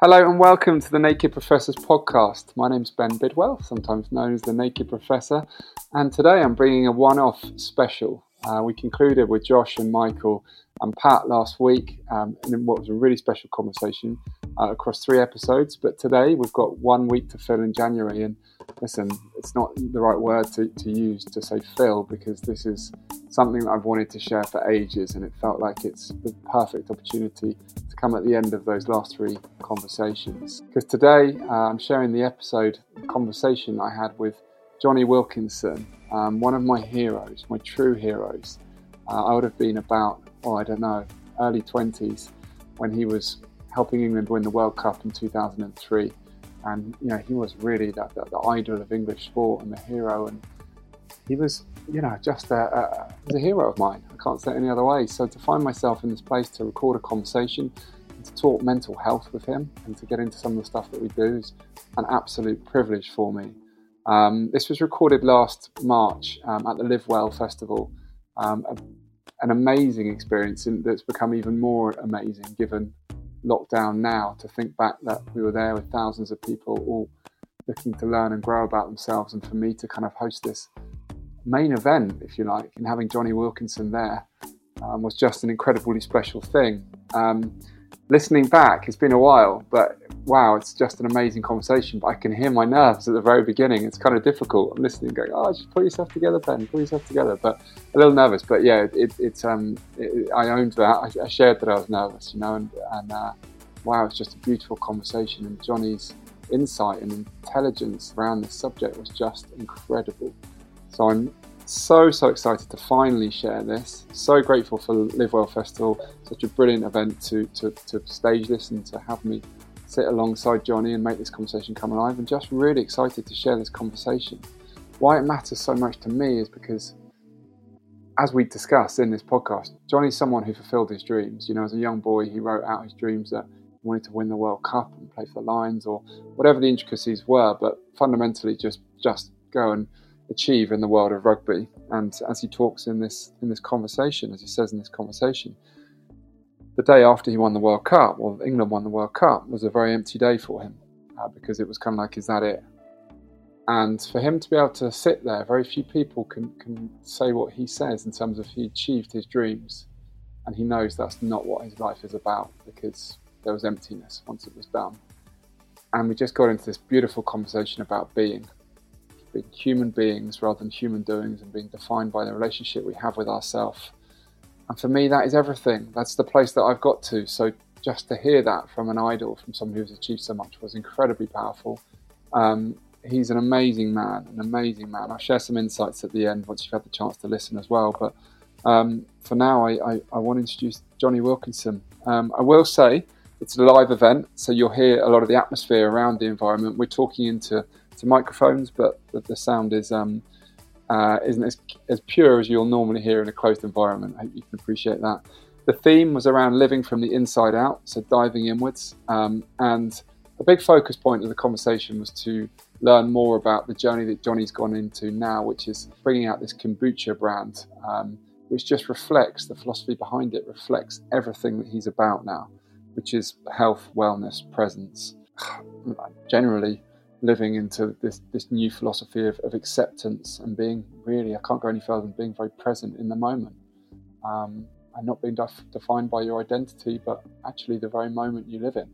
Hello and welcome to the Naked Professors podcast. My name's Ben Bidwell, sometimes known as the Naked Professor, and today I'm bringing a one-off special. Uh, we concluded with Josh and Michael and Pat last week um, in what was a really special conversation uh, across three episodes. But today we've got one week to fill in January. And listen, it's not the right word to, to use to say fill because this is something that I've wanted to share for ages. And it felt like it's the perfect opportunity to come at the end of those last three conversations. Because today uh, I'm sharing the episode conversation I had with Johnny Wilkinson, um, one of my heroes, my true heroes. Uh, I would have been about oh, I don't know, early 20s when he was helping England win the World Cup in 2003. And, you know, he was really the, the, the idol of English sport and the hero. And he was, you know, just a, a, a hero of mine. I can't say it any other way. So to find myself in this place to record a conversation, to talk mental health with him and to get into some of the stuff that we do is an absolute privilege for me. Um, this was recorded last March um, at the Live Well Festival, um, an amazing experience that's become even more amazing given lockdown now to think back that we were there with thousands of people all looking to learn and grow about themselves and for me to kind of host this main event if you like and having Johnny wilkinson there um, was just an incredibly special thing. Um, listening back it's been a while but wow, it's just an amazing conversation. But I can hear my nerves at the very beginning. It's kind of difficult. I'm listening, going, oh, just put yourself together, Ben, put yourself together. But a little nervous. But yeah, it, it's um, it, I owned that. I, I, shared that I was nervous, you know, and, and uh, wow, it's just a beautiful conversation. And Johnny's insight and intelligence around this subject was just incredible. So I'm so so excited to finally share this. So grateful for Live Well Festival, such a brilliant event to to, to stage this and to have me sit alongside Johnny and make this conversation come alive, and just really excited to share this conversation. Why it matters so much to me is because, as we discussed in this podcast, Johnny's someone who fulfilled his dreams. You know, as a young boy, he wrote out his dreams that he wanted to win the World Cup and play for the Lions, or whatever the intricacies were, but fundamentally just just go and achieve in the world of rugby. And as he talks in this in this conversation, as he says in this conversation, the day after he won the World Cup, or England won the World Cup, was a very empty day for him uh, because it was kind of like, is that it? And for him to be able to sit there, very few people can, can say what he says in terms of he achieved his dreams. And he knows that's not what his life is about because there was emptiness once it was done. And we just got into this beautiful conversation about being, being human beings rather than human doings and being defined by the relationship we have with ourselves and for me, that is everything. That's the place that I've got to. So just to hear that from an idol, from someone who's achieved so much, was incredibly powerful. Um, he's an amazing man, an amazing man. I'll share some insights at the end once you've had the chance to listen as well. But um, for now, I, I, I, want to introduce Johnny Wilkinson. Um, I will say it's a live event, so you'll hear a lot of the atmosphere around the environment. We're talking into to microphones, but the, the sound is um, uh, isn't as, as pure as you'll normally hear in a closed environment. I hope you can appreciate that. The theme was around living from the inside out, so diving inwards. Um, and a big focus point of the conversation was to learn more about the journey that Johnny's gone into now, which is bringing out this kombucha brand, um, which just reflects the philosophy behind it, reflects everything that he's about now, which is health, wellness, presence. Generally, living into this, this new philosophy of, of acceptance and being really, I can't go any further than being very present in the moment. Um, and not being def- defined by your identity, but actually the very moment you live in.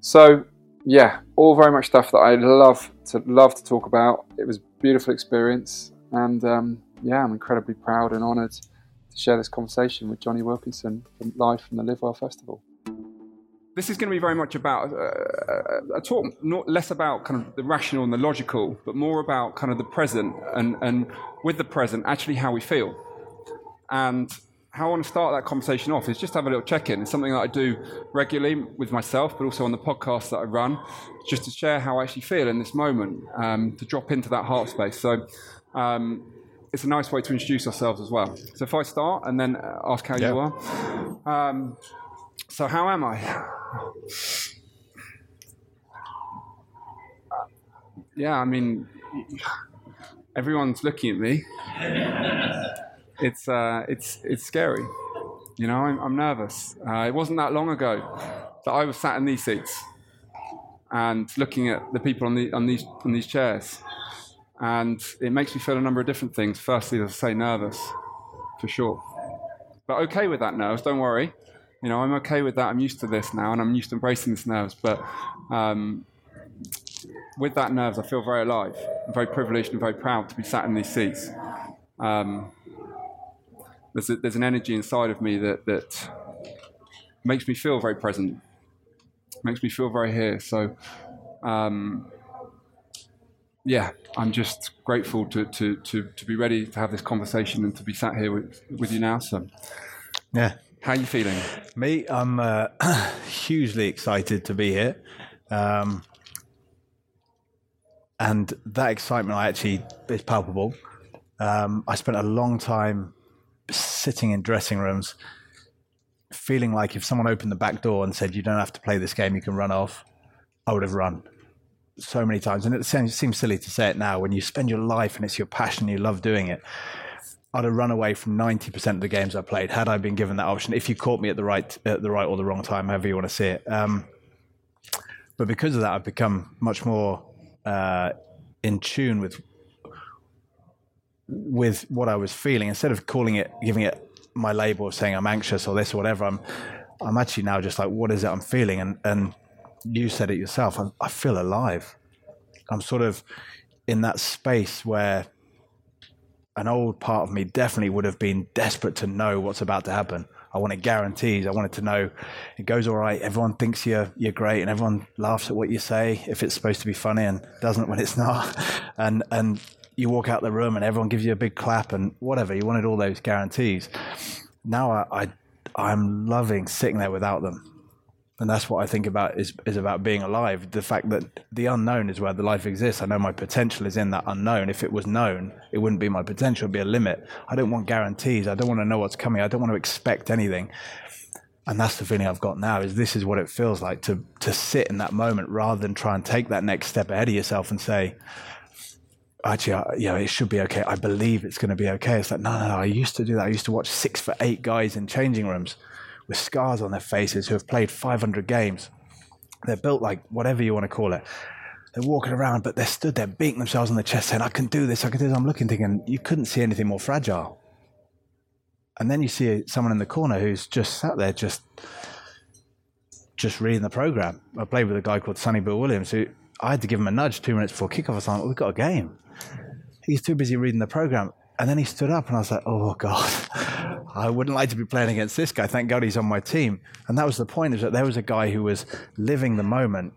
So, yeah, all very much stuff that I love to love to talk about. It was a beautiful experience, and um, yeah, I'm incredibly proud and honoured to share this conversation with Johnny Wilkinson from, live from the Live Well Festival. This is going to be very much about uh, a talk, not less about kind of the rational and the logical, but more about kind of the present and, and with the present, actually how we feel. And how I want to start that conversation off is just have a little check in. It's something that I do regularly with myself, but also on the podcast that I run, just to share how I actually feel in this moment, um, to drop into that heart space. So um, it's a nice way to introduce ourselves as well. So if I start and then ask how yeah. you are. Um, so, how am I? Yeah, I mean, everyone's looking at me it's uh, it's it's scary. You know, I'm, I'm nervous. Uh, it wasn't that long ago that I was sat in these seats and looking at the people on, the, on these on these chairs, and it makes me feel a number of different things. Firstly, as I say, nervous, for sure, but okay with that nerves. Don't worry. You know, I'm okay with that. I'm used to this now, and I'm used to embracing this nerves. But um, with that nerves, I feel very alive. I'm very privileged and very proud to be sat in these seats. Um, there's, a, there's an energy inside of me that, that makes me feel very present, makes me feel very here. So, um, yeah, I'm just grateful to, to, to, to be ready to have this conversation and to be sat here with, with you now. So, yeah. How are you feeling? Me, I'm uh, hugely excited to be here. Um, and that excitement I actually is palpable. Um, I spent a long time sitting in dressing rooms, feeling like if someone opened the back door and said, You don't have to play this game, you can run off, I would have run so many times. And it seems silly to say it now when you spend your life and it's your passion, you love doing it. I'd have run away from 90% of the games I played had I been given that option. If you caught me at the right, at the right or the wrong time, however you want to see it. Um, but because of that, I've become much more uh, in tune with with what I was feeling. Instead of calling it, giving it my label of saying I'm anxious or this or whatever, I'm I'm actually now just like, what is it I'm feeling? And and you said it yourself. i I feel alive. I'm sort of in that space where an old part of me definitely would have been desperate to know what's about to happen. I wanted guarantees. I wanted to know it goes all right. Everyone thinks you're you're great, and everyone laughs at what you say if it's supposed to be funny, and doesn't when it's not. And and you walk out the room and everyone gives you a big clap and whatever. You wanted all those guarantees. Now I, I am loving sitting there without them. And that's what I think about is is about being alive. The fact that the unknown is where the life exists. I know my potential is in that unknown. If it was known, it wouldn't be my potential, it'd be a limit. I don't want guarantees. I don't want to know what's coming. I don't want to expect anything. And that's the feeling I've got now is this is what it feels like to to sit in that moment rather than try and take that next step ahead of yourself and say, actually, I, know, it should be okay. I believe it's going to be okay. It's like, no, no, no. I used to do that. I used to watch six for eight guys in changing rooms with scars on their faces who have played 500 games. They're built like whatever you want to call it. They're walking around, but they're stood there beating themselves on the chest saying, I can do this, I can do this. I'm looking, thinking, you couldn't see anything more fragile. And then you see someone in the corner who's just sat there, just just reading the program. I played with a guy called Sonny Bill Williams who I had to give him a nudge two minutes before kickoff. I was like, we've got a game. He's too busy reading the program. And then he stood up and I was like, oh, God, I wouldn't like to be playing against this guy. Thank God he's on my team. And that was the point is that there was a guy who was living the moment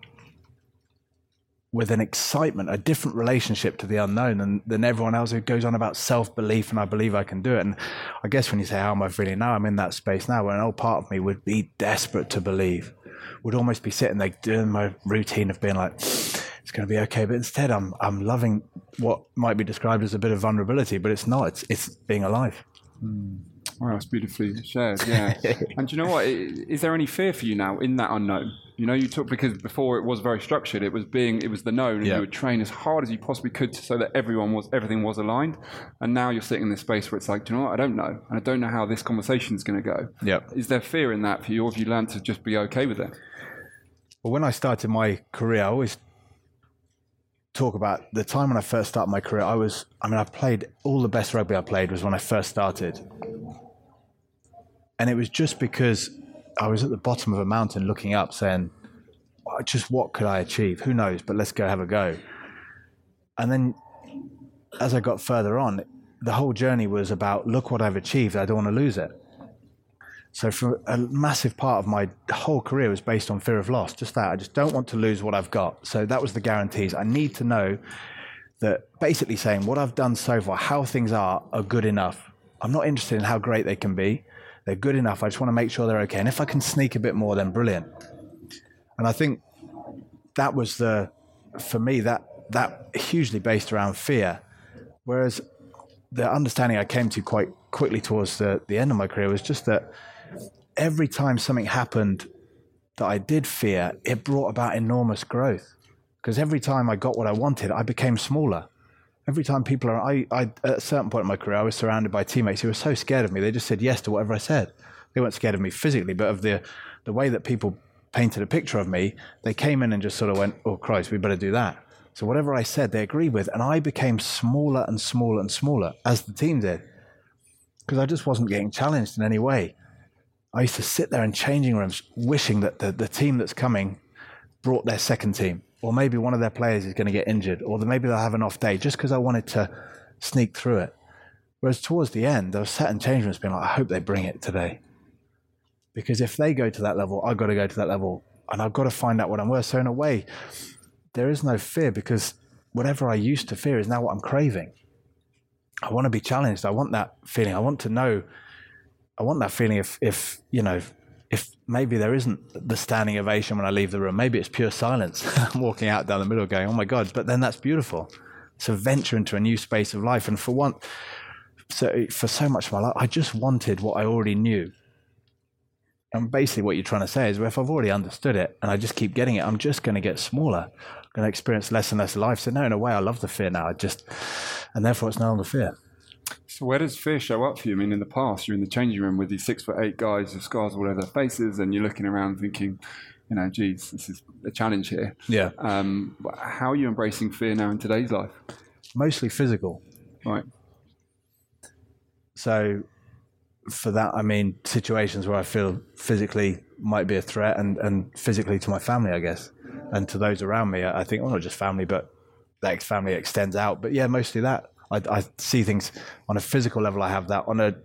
with an excitement, a different relationship to the unknown than, than everyone else who goes on about self belief and I believe I can do it. And I guess when you say, How am I feeling now? I'm in that space now where an old part of me would be desperate to believe, would almost be sitting there doing my routine of being like, it's going to be okay. But instead, I'm I'm loving what might be described as a bit of vulnerability, but it's not. It's it's being alive. Mm. Wow, that's beautifully shared. Yeah. and do you know what? Is there any fear for you now in that unknown? You know, you took because before it was very structured. It was being, it was the known, and yeah. you would train as hard as you possibly could so that everyone was, everything was aligned. And now you're sitting in this space where it's like, do you know what? I don't know, and I don't know how this conversation is going to go. Yeah. Is there fear in that for you, or have you learned to just be okay with it? Well, when I started my career, I always talk about the time when I first started my career. I was, I mean, I played all the best rugby I played was when I first started. And it was just because I was at the bottom of a mountain looking up saying, "Oh, just what could I achieve? Who knows? But let's go have a go. And then as I got further on, the whole journey was about look what I've achieved. I don't want to lose it. So for a massive part of my whole career was based on fear of loss. Just that I just don't want to lose what I've got. So that was the guarantees. I need to know that basically saying what I've done so far, how things are, are good enough. I'm not interested in how great they can be. They're good enough. I just want to make sure they're okay. And if I can sneak a bit more, then brilliant. And I think that was the, for me, that that hugely based around fear. Whereas the understanding I came to quite quickly towards the, the end of my career was just that every time something happened that I did fear, it brought about enormous growth. Because every time I got what I wanted, I became smaller. Every time people are, I, I, at a certain point in my career, I was surrounded by teammates who were so scared of me, they just said yes to whatever I said. They weren't scared of me physically, but of the, the way that people painted a picture of me, they came in and just sort of went, oh, Christ, we better do that. So whatever I said, they agreed with. And I became smaller and smaller and smaller as the team did because I just wasn't getting challenged in any way. I used to sit there in changing rooms wishing that the, the team that's coming brought their second team, or maybe one of their players is going to get injured, or maybe they'll have an off day just because I wanted to sneak through it. Whereas towards the end, I was sat in change rooms being like, I hope they bring it today. Because if they go to that level, I've got to go to that level and I've got to find out what I'm worth. So, in a way, there is no fear because whatever I used to fear is now what I'm craving. I want to be challenged. I want that feeling. I want to know. I want that feeling if, if you know, if maybe there isn't the standing ovation when I leave the room. Maybe it's pure silence. I'm walking out down the middle going, oh my God, but then that's beautiful. It's a venture into a new space of life. And for one, so for so much of my life, I just wanted what I already knew. And basically, what you're trying to say is, well, if I've already understood it and I just keep getting it, I'm just going to get smaller, I'm going to experience less and less life. So, no, in a way, I love the fear now. I just, and therefore, it's no longer fear. So where does fear show up for you? I mean, in the past, you're in the changing room with these six foot eight guys with scars all over their faces, and you're looking around thinking, you know, geez, this is a challenge here. Yeah. Um, how are you embracing fear now in today's life? Mostly physical. Right. So, for that, I mean, situations where I feel physically might be a threat, and, and physically to my family, I guess, and to those around me. I think, well, not just family, but that family extends out. But yeah, mostly that. I, I see things on a physical level. I have that on a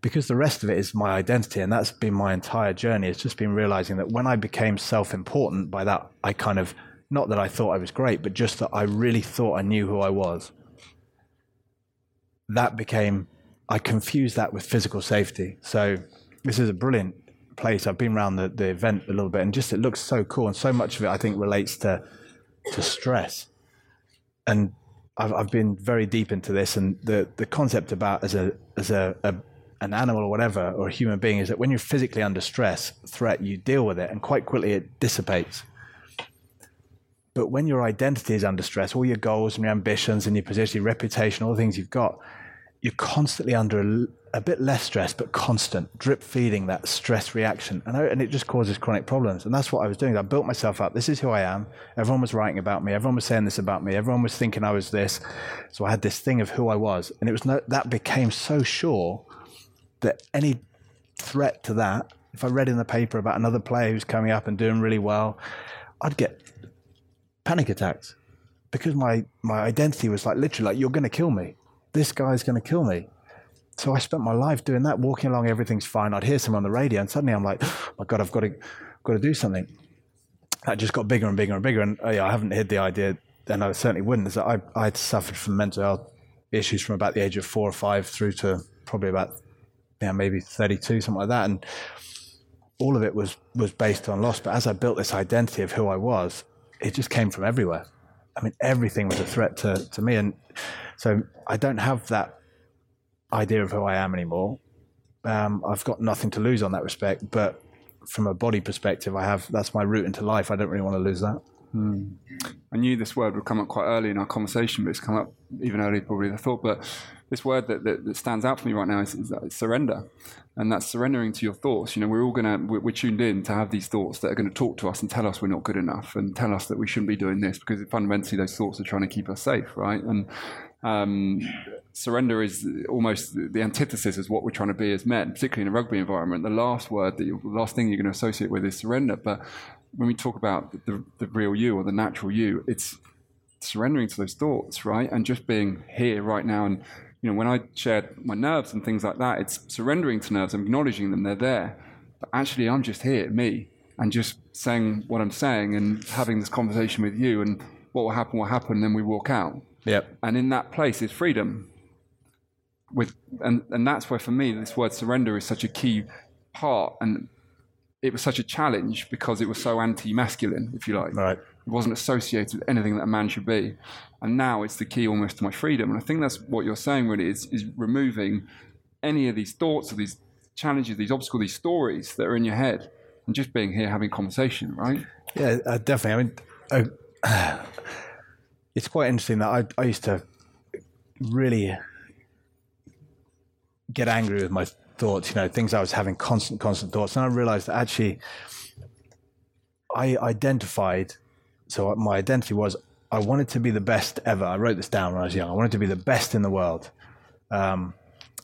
because the rest of it is my identity, and that's been my entire journey. It's just been realizing that when I became self-important, by that I kind of not that I thought I was great, but just that I really thought I knew who I was. That became I confused that with physical safety. So this is a brilliant place. I've been around the, the event a little bit, and just it looks so cool, and so much of it I think relates to to stress. And I've, I've been very deep into this, and the, the concept about as a as a, a an animal or whatever or a human being is that when you're physically under stress, threat, you deal with it, and quite quickly it dissipates. But when your identity is under stress, all your goals and your ambitions and your position, your reputation, all the things you've got, you're constantly under a, bit less stress, but constant drip feeding that stress reaction, and, I, and it just causes chronic problems. And that's what I was doing. I built myself up. This is who I am. Everyone was writing about me. Everyone was saying this about me. Everyone was thinking I was this. So I had this thing of who I was, and it was no, that became so sure that any threat to that, if I read in the paper about another player who's coming up and doing really well, I'd get panic attacks because my my identity was like literally like you're going to kill me. This guy's going to kill me. So I spent my life doing that, walking along, everything's fine. I'd hear someone on the radio, and suddenly I'm like, oh my God, I've got to, got to do something. That just got bigger and bigger and bigger. And uh, I haven't hid the idea, and I certainly wouldn't. Is that I, I had suffered from mental health issues from about the age of four or five through to probably about, yeah, maybe 32, something like that. And all of it was, was based on loss. But as I built this identity of who I was, it just came from everywhere. I mean, everything was a threat to, to me. And so I don't have that idea of who I am anymore. Um, I've got nothing to lose on that respect, but from a body perspective, I have that's my route into life. I don't really want to lose that. Hmm. I knew this word would come up quite early in our conversation, but it's come up even earlier probably than I thought. But this word that, that, that stands out for me right now is, is surrender, and that's surrendering to your thoughts. You know, we're all gonna we're, we're, tuned in to have these thoughts that are going to talk to us and tell us we're not good enough, and tell us that we shouldn't be doing this because fundamentally those thoughts are trying to keep us safe, right? And Um, surrender is almost the antithesis of what we're trying to be as men, particularly in a rugby environment. The last word, that the last thing you're going to associate with is surrender. But when we talk about the, the real you or the natural you, it's surrendering to those thoughts, right? And just being here right now. And, you know, when I shared my nerves and things like that, it's surrendering to nerves, I'm acknowledging them, they're there. But actually, I'm just here, me, and just saying what I'm saying and having this conversation with you. And what will happen will happen, then we walk out. Yep. And in that place is freedom. With and, and that's where for me this word surrender is such a key part. And it was such a challenge because it was so anti-masculine, if you like. Right. It wasn't associated with anything that a man should be. And now it's the key almost to my freedom. And I think that's what you're saying really is, is removing any of these thoughts or these challenges, these obstacles, these stories that are in your head and just being here having conversation, right? Yeah, uh, definitely. I mean, uh, it's quite interesting that I, I used to really get angry with my thoughts, you know, things I was having constant, constant thoughts. And I realized that actually I identified, so my identity was I wanted to be the best ever. I wrote this down when I was young. I wanted to be the best in the world. Um,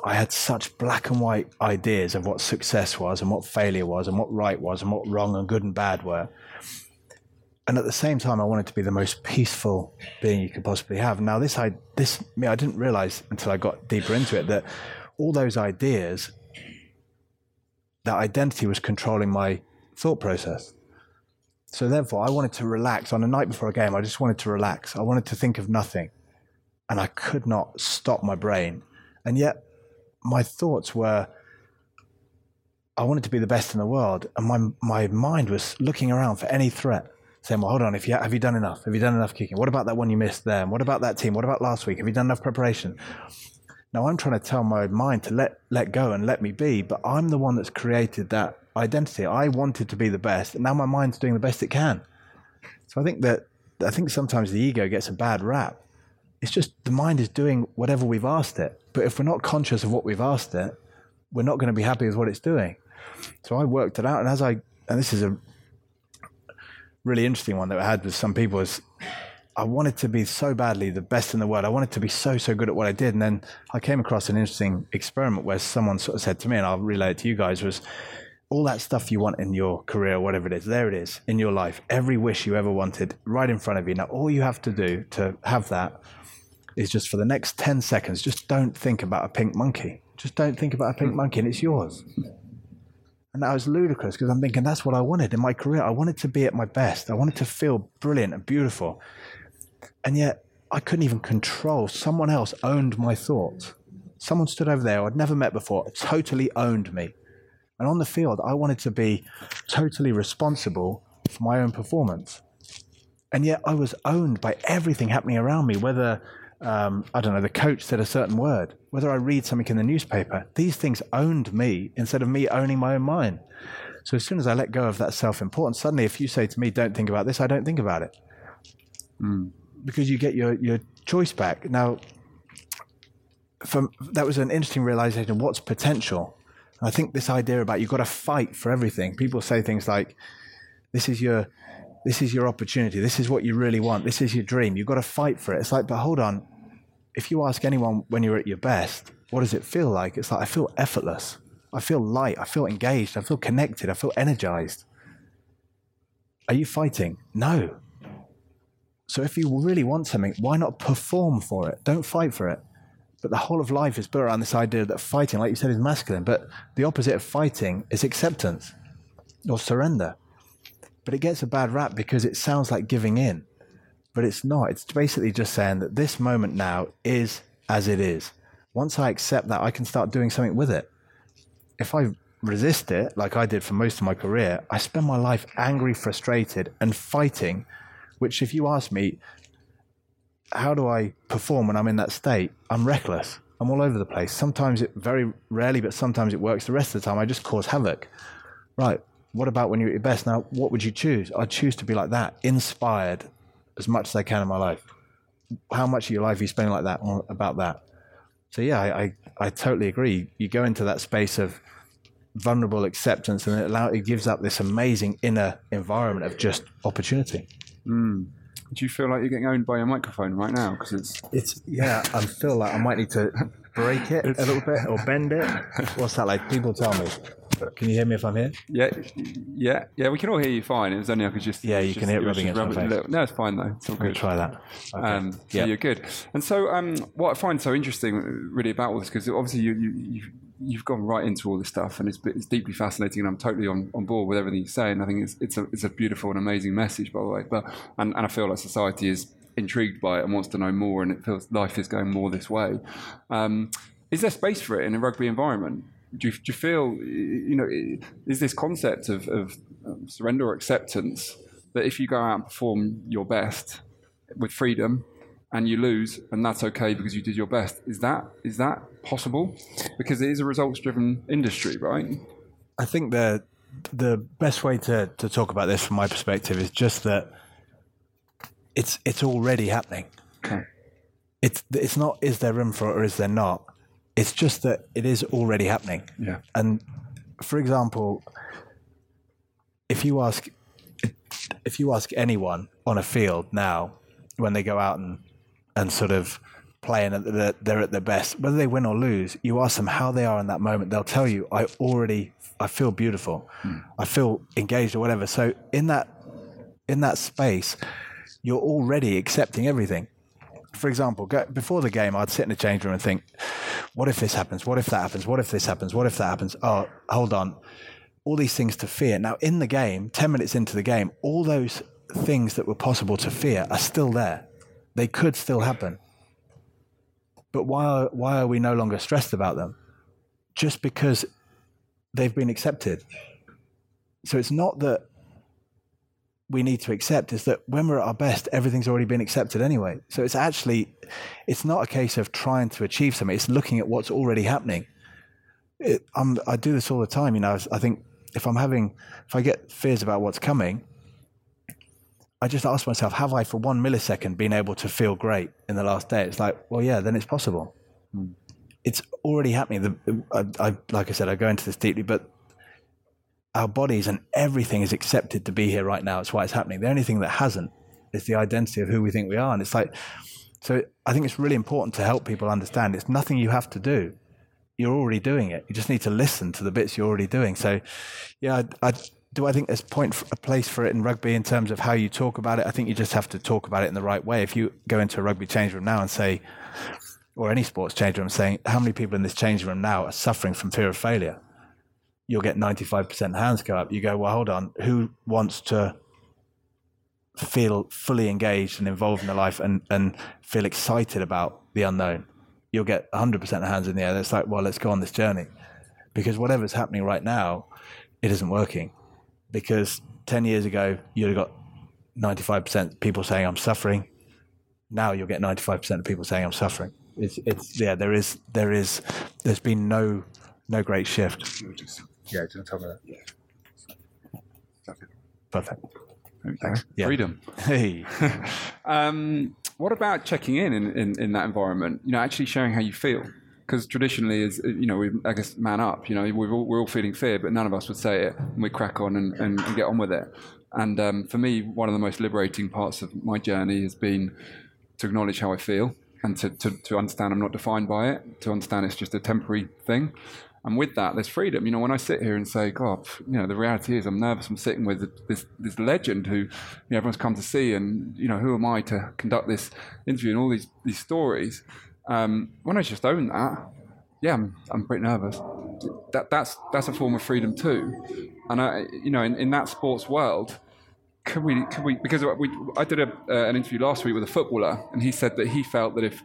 I had such black and white ideas of what success was and what failure was and what right was and what wrong and good and bad were. And at the same time, I wanted to be the most peaceful being you could possibly have. Now, this I this me I didn't realize until I got deeper into it that all those ideas, that identity was controlling my thought process. So therefore, I wanted to relax on a night before a game. I just wanted to relax. I wanted to think of nothing, and I could not stop my brain. And yet, my thoughts were I wanted to be the best in the world, and my my mind was looking around for any threat, saying, "Well, hold on, if you have you done enough? Have you done enough kicking? What about that one you missed there? And what about that team? What about last week? Have you done enough preparation?" Now I'm trying to tell my mind to let let go and let me be, but I'm the one that's created that identity. I wanted to be the best, and now my mind's doing the best it can. So I think that I think sometimes the ego gets a bad rap. It's just the mind is doing whatever we've asked it. But if we're not conscious of what we've asked it, we're not going to be happy with what it's doing. So I worked it out, and as I and this is a really interesting one that I had with some people is I wanted to be so badly the best in the world. I wanted to be so so good at what I did, and then I came across an interesting experiment where someone sort of said to me, and I'll relay it to you guys, was all that stuff you want in your career, whatever it is, there it is in your life. Every wish you ever wanted, right in front of you. Now all you have to do to have that is just for the next ten seconds, just don't think about a pink monkey. Just don't think about a pink hmm. monkey, and it's yours. And that was ludicrous because I'm thinking that's what I wanted in my career. I wanted to be at my best. I wanted to feel brilliant and beautiful. And yet I couldn't even control. Someone else owned my thoughts. Someone stood over there I'd never met before, totally owned me. And on the field, I wanted to be totally responsible for my own performance. And yet I was owned by everything happening around me, whether, um, I don't know, the coach said a certain word, whether I read something in the newspaper. These things owned me instead of me owning my own mind. So as soon as I let go of that self importance, suddenly if you say to me, don't think about this, I don't think about it. Mm. Because you get your, your choice back. Now, from, that was an interesting realization what's potential. And I think this idea about you've got to fight for everything. People say things like, this is your this is your opportunity. This is what you really want. This is your dream. You've got to fight for it. It's like, but hold on. If you ask anyone when you're at your best, what does it feel like? It's like, I feel effortless. I feel light. I feel engaged. I feel connected. I feel energized. Are you fighting? No. So if you really want something, why not perform for it? Don't fight for it. But the whole of life is built around this idea that fighting, like you said, is masculine. But the opposite of fighting is acceptance or surrender. But it gets a bad rap because it sounds like giving in. But it's not. It's basically just saying that this moment now is as it is. Once I accept that, I can start doing something with it. If I resist it, like I did for most of my career, I spend my life angry, frustrated, and fighting. Which, if you ask me, how do I perform when I'm in that state? I'm reckless. I'm all over the place. Sometimes it very rarely, but sometimes it works. The rest of the time, I just cause havoc. Right. What about when you're at your best? Now, what would you choose? I'd choose to be like that, inspired as much as I can in my life. How much of your life are you spending like that about that? So yeah, I, I, I totally agree. You go into that space of vulnerable acceptance, and it allow it gives up this amazing inner environment of just opportunity. Mm. Do you feel like you're getting owned by your microphone right now? Because it's It's yeah. I feel like I might need to break it a little bit or bend it. What's that like? People tell me. Can you hear me if I'm here? yeah, yeah, yeah. We can all hear you fine. It was only I could just Yeah, you just- can hear it rubbing against my face. No, it's fine though. It's all good. try that. Okay. Um, so Yeah. you're good. And so, um, what I find so interesting, really, about all this, because obviously you, you, you've, you've gone right into all this stuff, and it's, it's deeply fascinating, and I'm totally on, on board with everything you say. And I think it's it's a it's a beautiful and amazing message, by the way. But and, and I feel like society is intrigued by it and wants to know more, and it feels life is going more this way. Um, is there space for it in a rugby environment? Do you, do you feel, you know, is this concept of, of um, surrender or acceptance that if you go out and perform your best with freedom and you lose and that's okay because you did your best, is that is that possible? Because it is a results driven industry, right? I think the the best way to, to talk about this from my perspective is just that it's it's already happening. Okay. It's it's not is there room for it or is there not? It's just that it is already happening. Yeah. And for example, if you ask if you ask anyone on a field now when they go out and and sort of playing at the, they're at their best, whether they win or lose, you ask them how they are in that moment, they'll tell you, I already I feel beautiful. Hmm. I feel engaged or whatever. So in that in that space, you're already accepting everything. For example, go, before the game, I'd sit in the change room and think, what if this happens? What if that happens? What if this happens? What if that happens? Oh, hold on. All these things to fear. Now, in the game, 10 minutes into the game, all those things that were possible to fear are still there. They could still happen. But why are, why are we no longer stressed about them? Just because they've been accepted. So it's not that we need to accept is that when we're at our best, everything's already been accepted anyway. So it's actually, it's not a case of trying to achieve something. It's looking at what's already happening. It, I'm, I do this all the time. You know, I think if I'm having, if I get fears about what's coming, I just ask myself, have I for one millisecond been able to feel great in the last day? It's like, well, yeah, then it's possible. Hmm. It's already happening. The, I, I, like I said, I go into this deeply, but our bodies and everything is accepted to be here right now. It's why it's happening. The only thing that hasn't is the identity of who we think we are. And it's like, so I think it's really important to help people understand it's nothing you have to do. You're already doing it. You just need to listen to the bits you're already doing. So, yeah, I, I do. I think there's point a place for it in rugby in terms of how you talk about it. I think you just have to talk about it in the right way. If you go into a rugby change room now and say, or any sports change room, saying how many people in this change room now are suffering from fear of failure, you'll get 95% hands go up. You go, well, hold on, who wants to feel fully engaged and involved in their life and, and feel excited about the unknown? You'll get 100% hands in the air. It's like, well, let's go on this journey. Because whatever's happening right now, it isn't working. Because 10 years ago, you'd have got 95% people saying, I'm suffering. Now you'll get 95% of people saying, I'm suffering. It's, it's yeah, there is, there is, there's been no, no great shift. Yeah, just tell me that. Yeah, Perfect. Thanks. Yeah. Freedom. Hey, Um, what about checking in, in in in that environment? You know, actually showing how you feel. Because traditionally, is you know, we I guess man up. You know, we're all, we're all feeling fear, but none of us would say it, and we crack on and, and, and get on with it. And um, for me, one of the most liberating parts of my journey has been to acknowledge how I feel and to, to, to understand I'm not defined by it, to understand it's just a temporary thing. And with that, there's freedom. You know, when I sit here and say, God, you know, the reality is I'm nervous. I'm sitting with this this legend who you know, everyone's come to see, and you know, who am I to conduct this interview and all these these stories? Um, when I just own that, yeah, I'm, I'm pretty nervous. That that's that's a form of freedom too. And I, you know, in, in that sports world, could we, could we, because we, I did a, uh, an interview last week with a footballer, and he said that he felt that if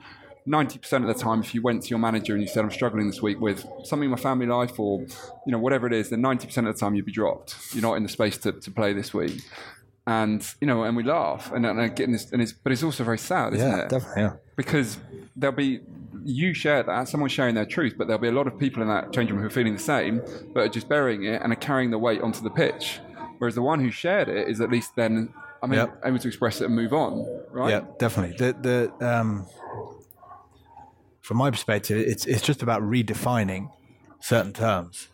90% of the time, if you went to your manager and you said, I'm struggling this week with something in my family life or, you know, whatever it is, then 90% of the time you'd be dropped. You're not in the space to, to play this week. And, you know, and we laugh and, and, getting this, and it's, but it's also very sad, isn't yeah, it? definitely. Yeah. because there'll be you share that someone's sharing their truth but there'll be a lot of people in that change room who are feeling the same but are just burying it and are carrying the weight onto the pitch whereas the one who shared it is at least then i mean Yep. able to express it and move on right Yeah, definitely. The the um, from my perspective, it's it's just about redefining certain terms,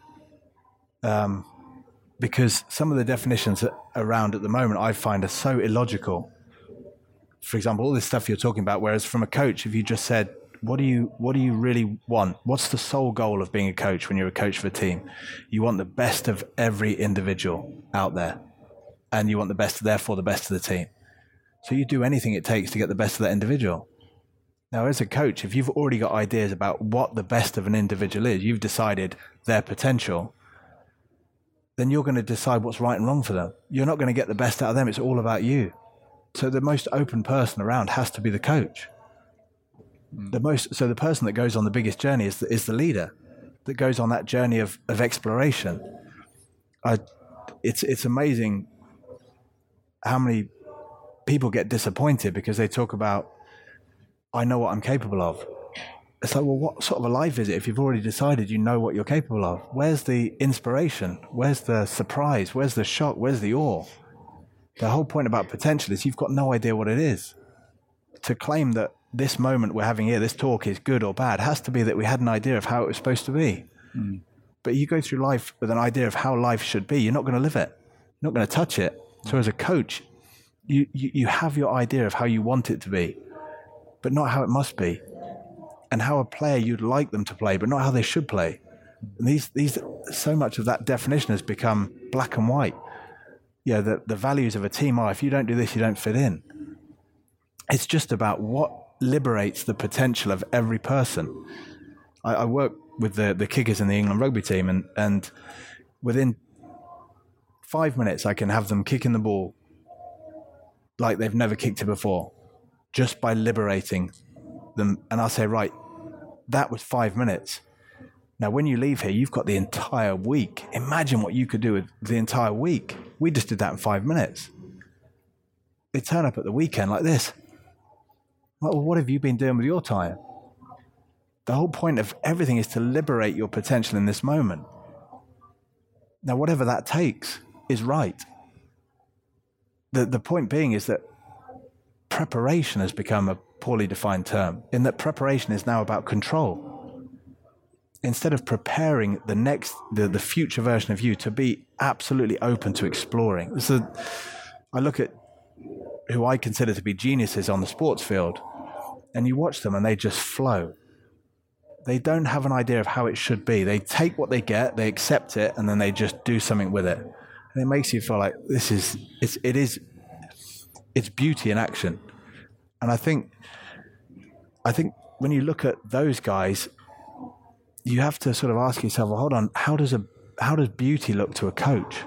um, because some of the definitions around at the moment I find are so illogical. for example, all this stuff you're talking about. Whereas from a coach, if you just said, what do you what do you really want? What's the sole goal of being a coach when you're a coach for a team? You want the best of every individual out there, and you want the best, therefore, the best of the team. So you do anything it takes to get the best of that individual. Now, as a coach, if you've already got ideas about what the best of an individual is, you've decided their potential, then you're going to decide what's right and wrong for them. You're not going to get the best out of them. It's all about you. So the most open person around has to be the coach. Hmm. The most so the person that goes on the biggest journey is the, is the leader that goes on that journey of, of exploration. I, it's it's amazing how many people get disappointed because they talk about I know what I'm capable of. It's like, well, what sort of a life is it if you've already decided you know what you're capable of? Where's the inspiration? Where's the surprise? Where's the shock? Where's the awe? The whole point about potential is you've got no idea what it is. To claim that this moment we're having here, this talk is good or bad, has to be that we had an idea of how it was supposed to be. Hmm. But you go through life with an idea of how life should be, you're not going to live it. You're not going to touch it. So as a coach, you, you, you have your idea of how you want it to be, but not how it must be. And how a player you'd like them to play, but not how they should play. And these, these, so much of that definition has become black and white. Yeah, the, the values of a team are if you don't do this, you don't fit in. It's just about what liberates the potential of every person. I, I work with the, the kickers in the England rugby team, and, and within five minutes, I can have them kicking the ball like they've never kicked it before, just by liberating them. And I'll say, right, that was five minutes. Now, when you leave here, you've got the entire week. Imagine what you could do with the entire week. We just did that in five minutes. They turn up at the weekend like this. Well, what have you been doing with your time? The whole point of everything is to liberate your potential in this moment. Now, whatever that takes is right. The, the point being is that preparation has become a poorly defined term, in that preparation is now about control. Instead of preparing the next, the, the future version of you to be absolutely open to exploring. So I look at who I consider to be geniuses on the sports field, and you watch them and they just flow. They don't have an idea of how it should be. They take what they get, they accept it, and then they just do something with it. And it makes you feel like this is it's it is it's beauty in action. And I think I think when you look at those guys, you have to sort of ask yourself, well, hold on, how does a how does beauty look to a coach?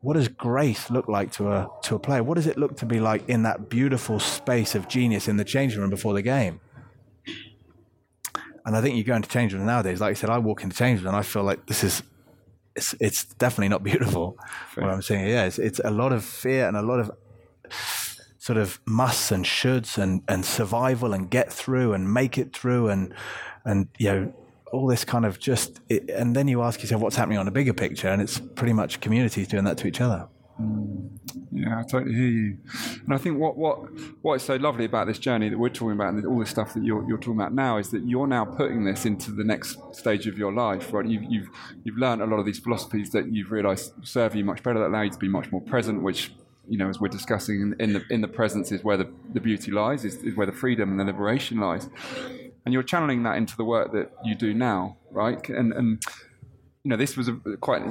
What does grace look like to a to a player? What does it look to be like in that beautiful space of genius in the changing room before the game? And I think you go into change room nowadays, like I said, I walk into change room and I feel like this is it's it's definitely not beautiful. What I'm saying, yeah, it's it's a lot of fear and a lot of sort of musts and shoulds and, and survival and get through and make it through and and you know all this kind of just it, and then you ask yourself what's happening on a bigger picture and it's pretty much communities doing that to each other mm. Yeah, I totally hear you. And I think what, what, what is so lovely about this journey that we're talking about and all the stuff that you're, you're talking about now is that you're now putting this into the next stage of your life, right? You've, you've, you've learned a lot of these philosophies that you've realized serve you much better, that allow you to be much more present, which, you know, as we're discussing in, in the, in the presence is where the, the beauty lies, is, is where the freedom and the liberation lies. And you're channeling that into the work that you do now, right? And, and you know, this was a quite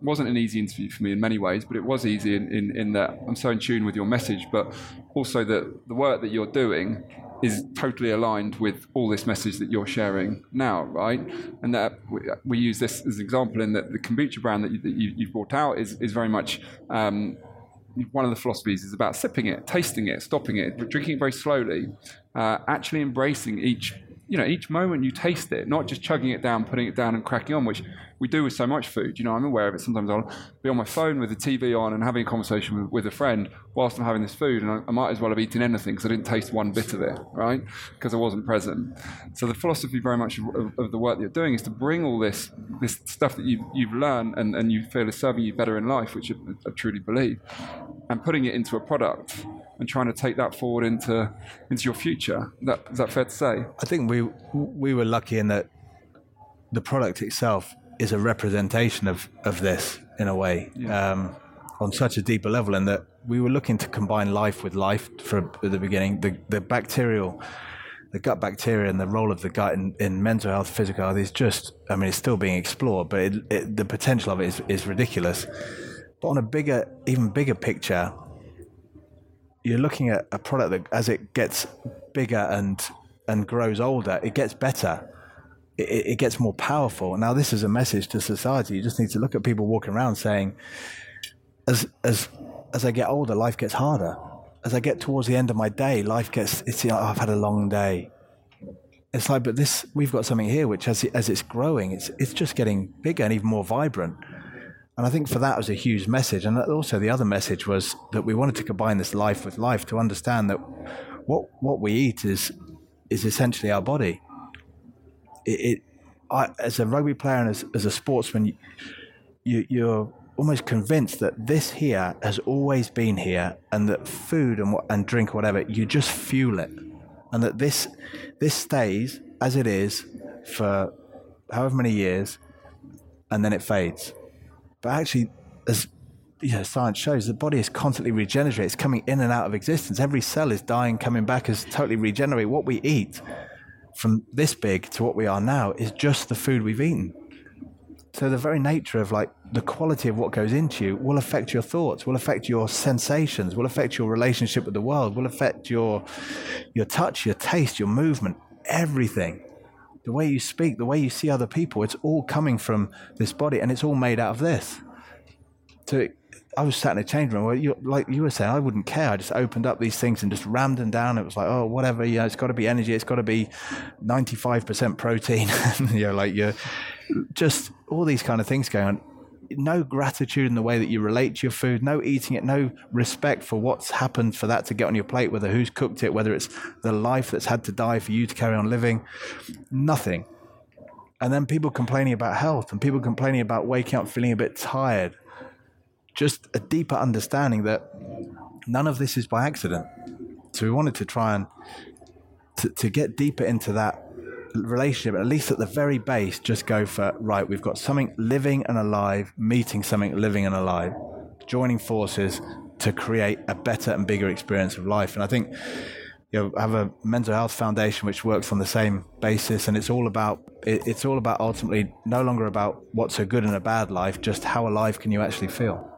wasn't an easy interview for me in many ways, but it was easy in, in, in that I'm so in tune with your message, but also that the work that you're doing is totally aligned with all this message that you're sharing now, right? And that we, we use this as an example in that the kombucha brand that, you, that you, you've brought out is, is very much um, one of the philosophies is about sipping it, tasting it, stopping it, drinking it very slowly, uh, actually embracing each you know each moment you taste it, not just chugging it down, putting it down, and cracking on, which we do with so much food. You know, I'm aware of it. Sometimes I'll be on my phone with the TV on and having a conversation with, with a friend whilst I'm having this food, and I, I might as well have eaten anything because I didn't taste one bit of it, right? Because I wasn't present. So the philosophy very much of, of, the work that you're doing is to bring all this this stuff that you've, you've learned and, and you feel is serving you better in life, which I, I truly believe, and putting it into a product and trying to take that forward into into your future. That, is that fair to say? I think we we were lucky in that the product itself is a representation of, of this in a way. Um, on such a deeper level, in that we were looking to combine life with life from the beginning. The the bacterial, the gut bacteria, and the role of the gut in, in mental health, physical health is just. I mean, it's still being explored, but it, it, the potential of it is, is ridiculous. But on a bigger, even bigger picture, you're looking at a product that, as it gets bigger and and grows older, it gets better. It, it gets more powerful. Now, this is a message to society. You just need to look at people walking around saying, as as as I get older, life gets harder. As I get towards the end of my day, life gets. It's I've had a long day. It's like, but this we've got something here which, as it, as it's growing, it's it's just getting bigger and even more vibrant. And I think for that was a huge message. And also the other message was that we wanted to combine this life with life to understand that what what we eat is is essentially our body. It, it I, as a rugby player and as, as a sportsman, you, you're almost convinced that this here has always been here, and that food and and drink, whatever, you just fuel it, and that this this stays as it is for however many years, and then it fades. But actually, as you know, science shows, the body is constantly regenerating. It's coming in and out of existence. Every cell is dying, coming back, is totally regenerate. What we eat from this big to what we are now is just the food we've eaten. So the very nature of like the quality of what goes into you will affect your thoughts, will affect your sensations, will affect your relationship with the world, will affect your your touch, your taste, your movement, everything the way you speak, the way you see other people, it's all coming from this body and it's all made out of this. So I was sat in a change room where, you, like you were saying, I wouldn't care. I just opened up these things and just rammed them down. It was like, oh, whatever, know, it's got to be energy. It's got to be 95% protein. you know, like you're just all these kind of things going on no gratitude in the way that you relate to your food, no eating it, no respect for what's happened for that to get on your plate, whether who's cooked it, whether it's the life that's had to die for you to carry on living, nothing. And then people complaining about health and people complaining about waking up feeling a bit tired. Just a deeper understanding that none of this is by accident. So we wanted to try and to, to get deeper into that relationship, at least at the very base, just go for right, we've got something living and alive, meeting something living and alive, joining forces to create a better and bigger experience of life. And I think you know, I have a mental health foundation which works on the same basis, and it's all about it, it's all about ultimately no longer about what's a good and a bad life, just how alive can you actually feel.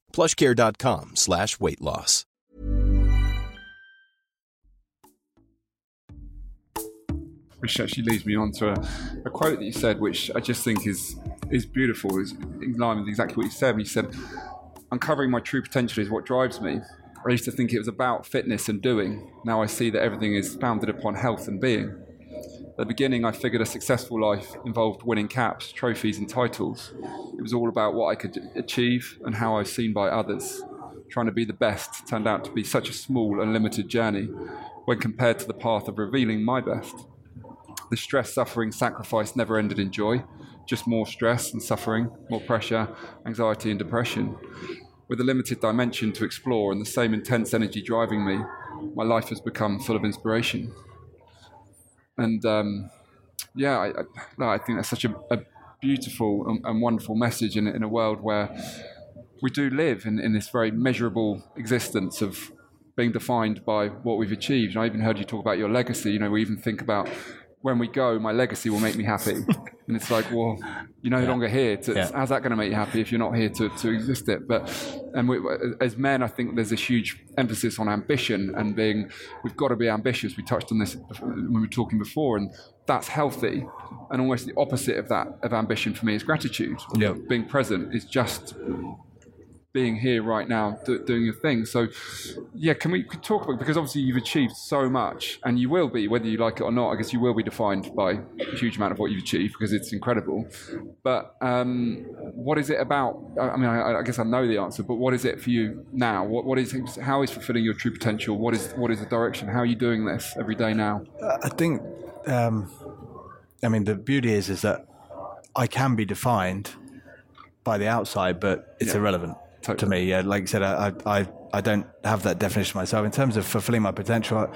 plushcare.com slash weight loss. Which actually leads me on to a, a quote that you said, which I just think is is beautiful. Is in line with exactly what you said. You said, "Uncovering my true potential is what drives me." I used to think it was about fitness and doing. Now I see that everything is founded upon health and being. At the beginning, I figured a successful life involved winning caps, trophies, and titles. It was all about what I could achieve and how I was seen by others. Trying to be the best turned out to be such a small and limited journey when compared to the path of revealing my best. The stress, suffering, sacrifice never ended in joy. just more stress and suffering, more pressure, anxiety, and depression. With a limited dimension to explore and the same intense energy driving me, my life has become full of inspiration. And um, yeah, I, I, I, think that's such a, a beautiful and, and, wonderful message in, in a world where we do live in, in this very measurable existence of being defined by what we've achieved. And I even heard you talk about your legacy. You know, we even think about when we go, my legacy will make me happy. and it's like, well, you're no yeah. longer here. To, yeah. How's that going to make you happy if you're not here to, to exist it? But and we, as men, I think there's a huge emphasis on ambition and being, we've got to be ambitious. We touched on this when we were talking before, and that's healthy. And almost the opposite of that, of ambition for me, is gratitude. Yeah. Being present is just being here right now do, doing your thing. So, yeah, can we talk about because obviously you've achieved so much, and you will be whether you like it or not. I guess you will be defined by a huge amount of what you've achieved because it's incredible. But um, what is it about? I mean, I, I, guess I know the answer, but what is it for you now? What, what is how is fulfilling your true potential? What is what is the direction? How are you doing this every day now? I think. Um, I mean, the beauty is is that I can be defined by the outside, but it's yeah. irrelevant totally. to me. Yeah, like I said, I, I I don't have that definition myself in terms of fulfilling my potential. I,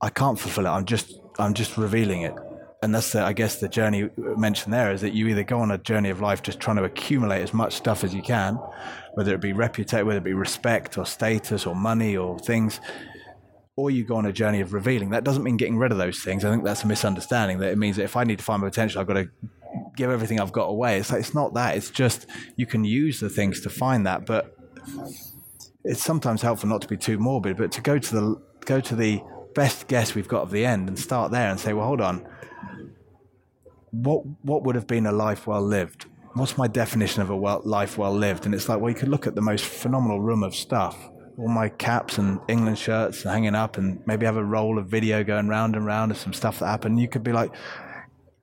I can't fulfill it. I'm just I'm just revealing it, and that's the, I guess the journey mentioned there is that you either go on a journey of life just trying to accumulate as much stuff as you can, whether it be reputation, whether it be respect or status or money or things, or you go on a journey of revealing. That doesn't mean getting rid of those things. I think that's a misunderstanding. That it means that if I need to find my potential, I've got to give everything I've got away. It's like it's not that. It's just you can use the things to find that, but it's sometimes helpful not to be too morbid, but to go to the go to the best guess we've got of the end and start there and say, well, hold on, what what would have been a life well lived? What's my definition of a well, life well lived? And it's like, well, you could look at the most phenomenal room of stuff, all my caps and England shirts hanging up, and maybe have a roll of video going round and round of some stuff that happened. You could be like,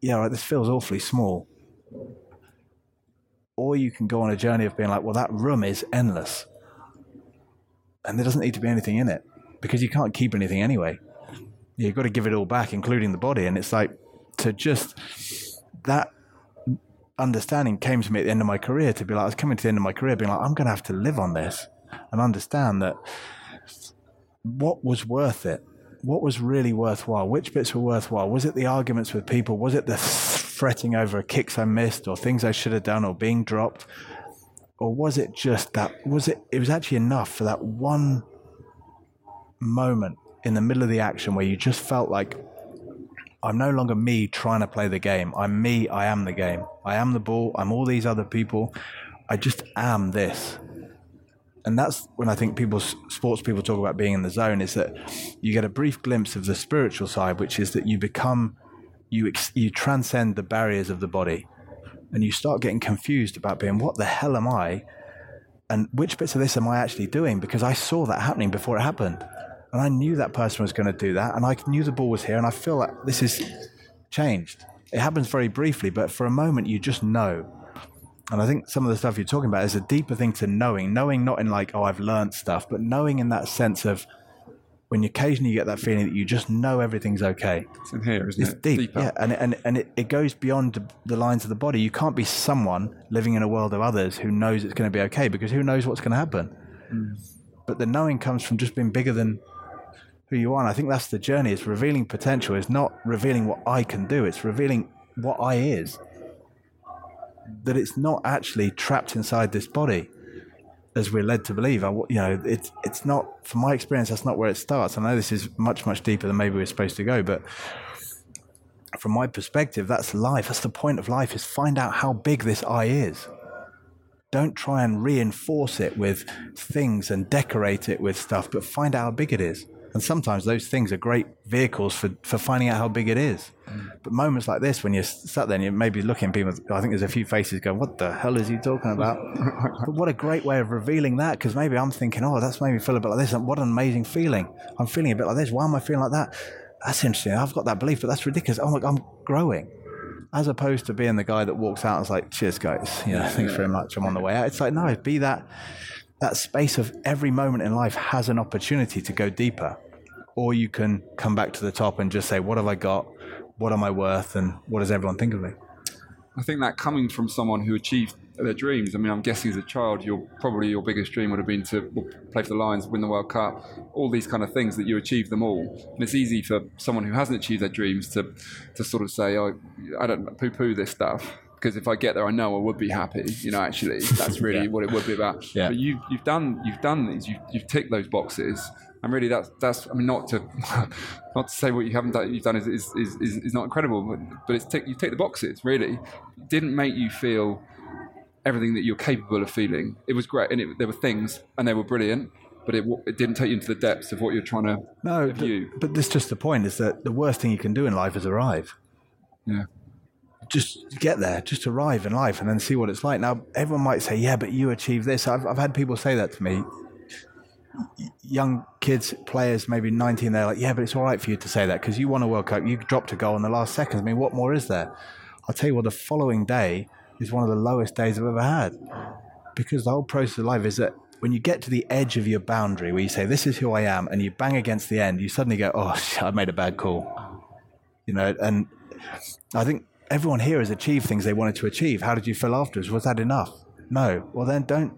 yeah, right, this feels awfully small. Or you can go on a journey of being like, well, that room is endless. And there doesn't need to be anything in it because you can't keep anything anyway. You've got to give it all back, including the body. And it's like to just that understanding came to me at the end of my career to be like, I was coming to the end of my career being like, I'm going to have to live on this and understand that what was worth it what was really worthwhile? Which bits were worthwhile? Was it the arguments with people? Was it the fretting over kicks I missed or things I should have done or being dropped? Or was it just that? Was it? It was actually enough for that one moment in the middle of the action where you just felt like I'm no longer me trying to play the game. I'm me. I am the game. I am the ball. I'm all these other people. I just am this and that's when I think people, sports people, talk about being in the zone. Is that you get a brief glimpse of the spiritual side, which is that you become, you you transcend the barriers of the body, and you start getting confused about being what the hell am I, and which bits of this am I actually doing? Because I saw that happening before it happened, and I knew that person was going to do that, and I knew the ball was here, and I feel like this is changed. It happens very briefly, but for a moment you just know and I think some of the stuff you're talking about is a deeper thing to knowing. Knowing not in like, oh, I've learned stuff, but knowing in that sense of when you occasionally get that feeling that you just know everything's okay. It's in here, isn't it's it? deep, Deeper. yeah, and and and it, it goes beyond the lines of the body. You can't be someone living in a world of others who knows it's going to be okay because who knows what's going to happen. Mm. But the knowing comes from just being bigger than who you are. And I think that's the journey. It's revealing potential. It's not revealing what I can do. It's revealing what I is that it's not actually trapped inside this body as we're led to believe. I, you know, it's it's not. From my experience, that's not where it starts. I know this is much much deeper than maybe we're supposed to go, but from my perspective, that's life. That's the point of life: is find out how big this I is. Don't try and reinforce it with things and decorate it with stuff, but find out how big it is. And sometimes those things are great vehicles for, for finding out how big it is. Mm. But moments like this, when you're sat there and you're maybe looking at people, I think there's a few faces going, What the hell is he talking about? but what a great way of revealing that because maybe I'm thinking, Oh, that's made me feel a bit like this. What an amazing feeling. I'm feeling a bit like this. Why am I feeling like that? That's interesting. I've got that belief, but that's ridiculous. Oh, my God, I'm growing. As opposed to being the guy that walks out and is like, Cheers, guys. You know, thanks very much. I'm on the way out. It's like, no, be that that space of every moment in life has an opportunity to go deeper or you can come back to the top and just say, what have I got? What am I worth? And what does everyone think of me? I think that coming from someone who achieved their dreams. I mean, I'm guessing as a child, your probably your biggest dream would have been to play for the Lions, win the World Cup, all these kind of things that you achieved them all. And it's easy for someone who hasn't achieved their dreams to to sort of say, "Oh, I don't poo-poo this stuff." Because if I get there, I know I would be happy. You know, actually, that's really Yeah. what it would be about. Yeah. But you, you've done, you've done these. You've, you've ticked those boxes, and really, that's that's. I mean, not to, not to say what you haven't done. You've done is is, is, is, not incredible, but, but it's tick, you tick the boxes. Really, didn't make you feel everything that you're capable of feeling. It was great, and it, there were things, and they were brilliant, but it, it didn't take you into the depths of what you're trying to No, view. but, but this is just the point is that the worst thing you can do in life is arrive. Yeah. Just get there, just arrive in life and then see what it's like. Now, everyone might say, yeah, but you achieved this. I've, I've had people say that to me. Young kids, players, maybe 19, they're like, yeah, but it's all right for you to say that because you won a World Cup. You dropped a goal in the last seconds. I mean, what more is there? I'll tell you what, the following day is one of the lowest days I've ever had because the whole process of life is that when you get to the edge of your boundary where you say this is who i am and you bang against the end you suddenly go oh shit, i made a bad call you know and i think everyone here has achieved things they wanted to achieve how did you feel afterwards was that enough no well then don't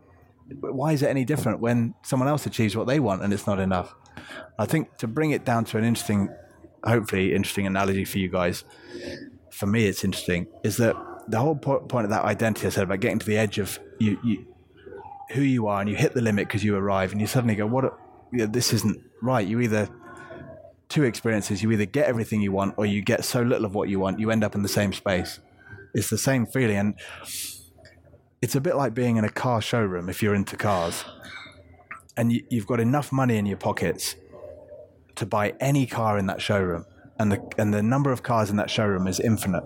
why is it any different when someone else achieves what they want and it's not enough? I think to bring it down to an interesting hopefully interesting analogy for you guys for me it's interesting is that the whole po- point of that identity I said about getting to the edge of you, you who you are and you hit the limit because you arrive and you suddenly go what a, yeah, this isn't right. You either two experiences you either get everything you want or you get so little of what you want you end up in the same space. It's the same feeling and it's a bit like being in a car showroom if you're into cars. And you, you've got enough money in your pockets to buy any car in that showroom. And the and the number of cars in that showroom is infinite.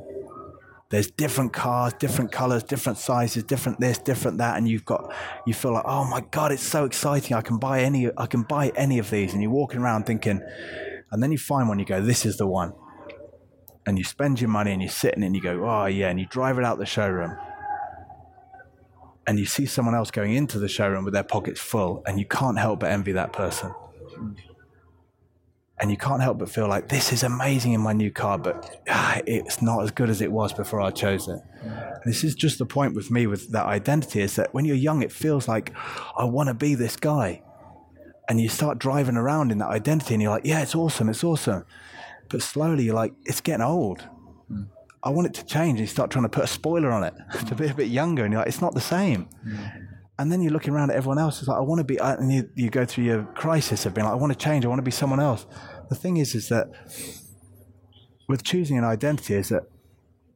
There's different cars, different colors, different sizes, different this, different that, and you've got you feel like, oh my god, it's so exciting! I can buy any, I can buy any of these, and you're walking around thinking, and then you find one, you go, this is the one, and you spend your money and you're sitting and you go, oh yeah, and you drive it out the showroom, and you see someone else going into the showroom with their pockets full, and you can't help but envy that person. And you can't help but feel like this is amazing in my new car, but ah, it's not as good as it was before I chose it. And this is just the point with me with that identity is that when you're young, it feels like I want to be this guy. And you start driving around in that identity and you're like, yeah, it's awesome, it's awesome. But slowly you're like, it's getting old. I want it to change. And you start trying to put a spoiler on it to be a bit younger, and you're like, it's not the same. Mm. And then you're looking around at everyone else. It's like, I want to be, uh, and you, you go through your crisis of being like, I want to change. I want to be someone else. The thing is, is that with choosing an identity, is that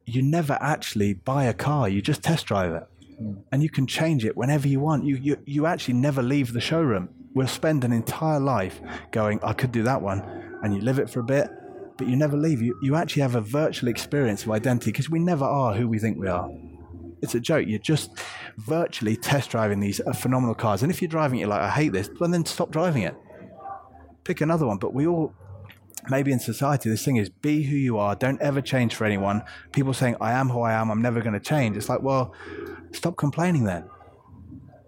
you never actually buy a car. You just test drive it, mm. and you can change it whenever you want. You, you, you actually never leave the showroom. We'll spend an entire life going, I could do that one, and you live it for a bit, but you never leave. You, you actually have a virtual experience of identity because we never are who we think we are it's a joke. You're just virtually test driving these uh, phenomenal cars. And if you're driving it, you're like, I hate this, well, then stop driving it. Pick another one. But we all, maybe in society, this thing is be who you are. Don't ever change for anyone. People saying, I am who I am. I'm never going to change. It's like, well, stop complaining then.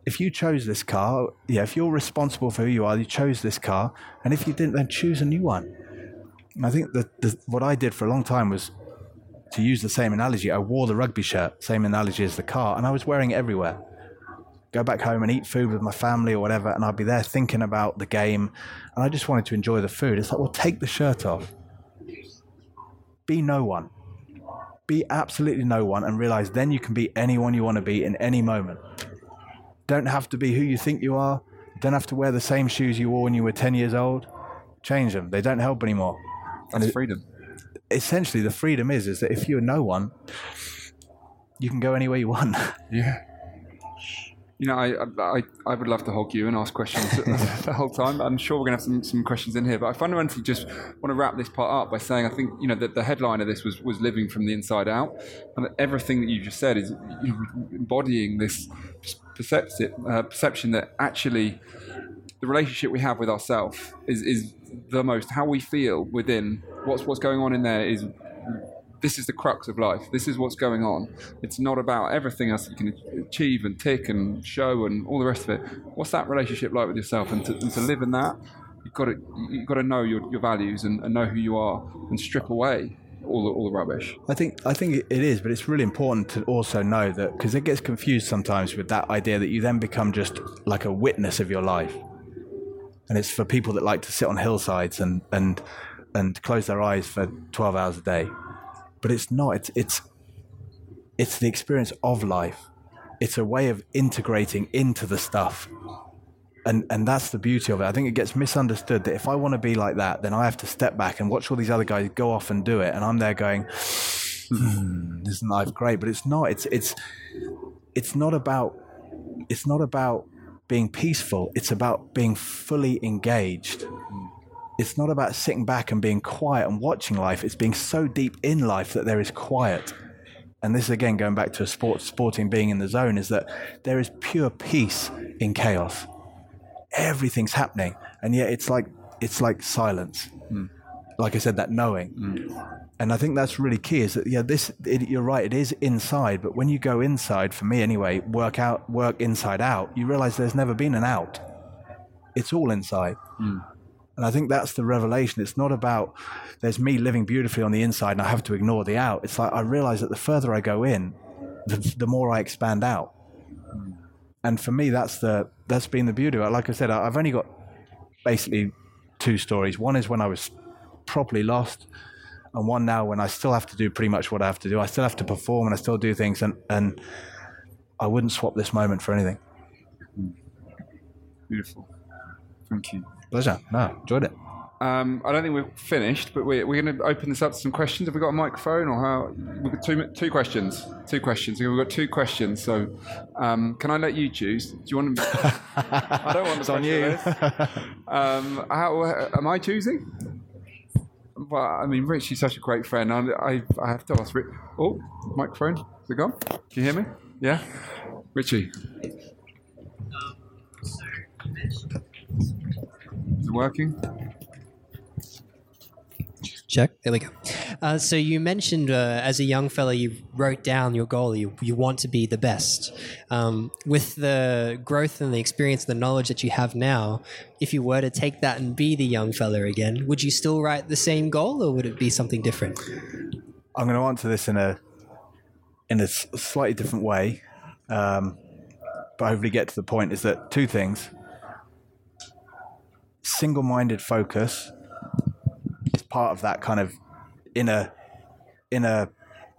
If you chose this car, yeah, if you're responsible for who you are, you chose this car. And if you didn't, then choose a new one. I think that the, what I did for a long time was to use the same analogy, I wore the rugby shirt, same analogy as the car, and I was wearing it everywhere. Go back home and eat food with my family or whatever, and I'd be there thinking about the game, and I just wanted to enjoy the food. It's like, well, take the shirt off. Be no one. Be absolutely no one, and realize then you can be anyone you want to be in any moment. Don't have to be who you think you are. Don't have to wear the same shoes you wore when you were 10 years old. Change them. They don't help anymore. That's it- freedom. essentially the freedom is is that if you're no one, you can go anywhere you want. Yeah. You know, I, I I would love to hog you and ask questions the whole time. I'm sure we're going to have some, some questions in here, but I fundamentally just want to wrap this part up by saying I think you know that the headline of this was was living from the inside out, and that everything that you just said is you know, embodying this perception uh, perception that actually the relationship we have with ourselves is is the most how we feel within what's what's going on in there is this is the crux of life. This is what's going on. It's not about everything else you can achieve and tick and show and all the rest of it. What's that relationship like with yourself? And to, and to live in that, you've got to you've got to know your, your values and, and know who you are and strip away all the, all the rubbish. I think I think it is, but it's really important to also know that because it gets confused sometimes with that idea that you then become just like a witness of your life, and it's for people that like to sit on hillsides and and and close their eyes for twelve hours a day, but it's not. It's it's it's the experience of life. It's a way of integrating into the stuff and and that's the beauty of it. I think it gets misunderstood that if I want to be like that, then I have to step back and watch all these other guys go off and do it, and I'm there going, hmm, "Isn't life great?" But it's not. It's it's it's not about it's not about being peaceful. It's about being fully engaged. It's not about sitting back and being quiet and watching life. It's being so deep in life that there is quiet. And this again, going back to a sport, sporting being in the zone, is that there is pure peace in chaos everything's happening, and yet it's like it's like silence. Mm. Like I said, that knowing, mm. and I think that's really key. Is that yeah, this it, you're right. It is inside, but when you go inside, for me anyway, work out, work inside out, you realize there's never been an out. It's all inside. Mm. And I think that's the revelation. It's not about there's me living beautifully on the inside and I have to ignore the out. It's like I realize that the further I go in, the, the more I expand out. Mm and for me, that's the that's been the beauty. Like I said, I've only got basically two stories. One is when I was properly lost, and one now when I still have to do pretty much what I have to do. I still have to perform, and I still do things, and and I wouldn't swap this moment for anything. Beautiful. Thank you. Pleasure. No, enjoyed it. Um, I don't think we're finished, but we're, we're going to open this up to some questions. Have we got a microphone or how? We've got two, two questions. Two questions. We've got two questions. So, um, can I let you choose? Do you want to? I don't want to. on you. um, how, am I choosing? Well, I mean, Rich, is such a great friend. I, I, I have to ask Rich. Oh, microphone. Is it gone? Can you hear me? Yeah? Richie. Is it working? Check. There we go. Uh, so you mentioned uh, as a young fella, you wrote down your goal. You, you want to be the best. Um, with the growth and the experience, and the knowledge that you have now, if you were to take that and be the young fella again, would you still write the same goal, or would it be something different? I'm going to answer this in a in a slightly different way, um, but hopefully get to the point. Is that two things? Single-minded focus part of that kind of inner inner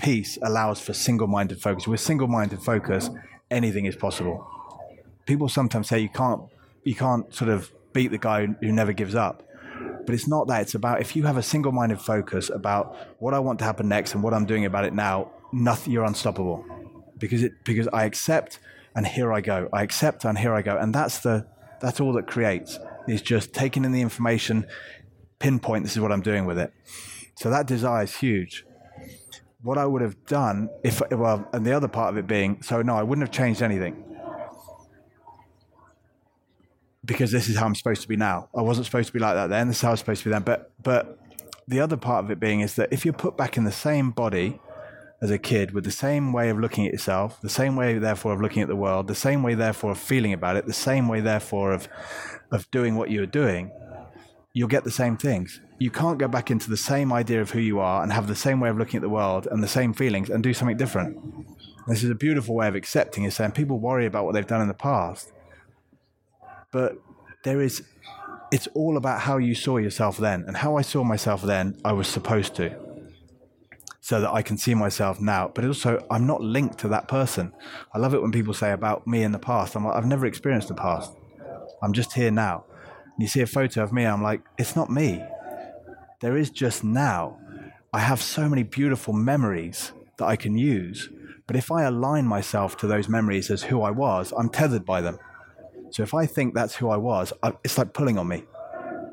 peace allows for single-minded focus. With single-minded focus, anything is possible. People sometimes say you can't you can't sort of beat the guy who never gives up. But it's not that. It's about if you have a single-minded focus about what I want to happen next and what I'm doing about it now, nothing you're unstoppable. Because it because I accept and here I go. I accept and here I go. And that's the that's all that creates is just taking in the information, pinpoint this is what I'm doing with it. So that desire is huge. What I would have done if, well, and the other part of it being, so no, I wouldn't have changed anything because this is how I'm supposed to be now. I wasn't supposed to be like that then. This is how I was supposed to be then. But, but the other part of it being is that if you're put back in the same body as a kid with the same way of looking at yourself, the same way, therefore, of looking at the world, the same way, therefore, of feeling about it, the same way, therefore, of, of doing what you were doing, you'll get the same things. You can't go back into the same idea of who you are and have the same way of looking at the world and the same feelings and do something different. This is a beautiful way of accepting is saying people worry about what they've done in the past. But there is it's all about how you saw yourself then and how I saw myself then I was supposed to. So that I can see myself now. But also I'm not linked to that person. I love it when people say about me in the past. I'm like, I've never experienced the past. I'm just here now you see a photo of me, I'm like, it's not me. There is just now. I have so many beautiful memories that I can use. But if I align myself to those memories as who I was, I'm tethered by them. So if I think that's who I was, it's like pulling on me.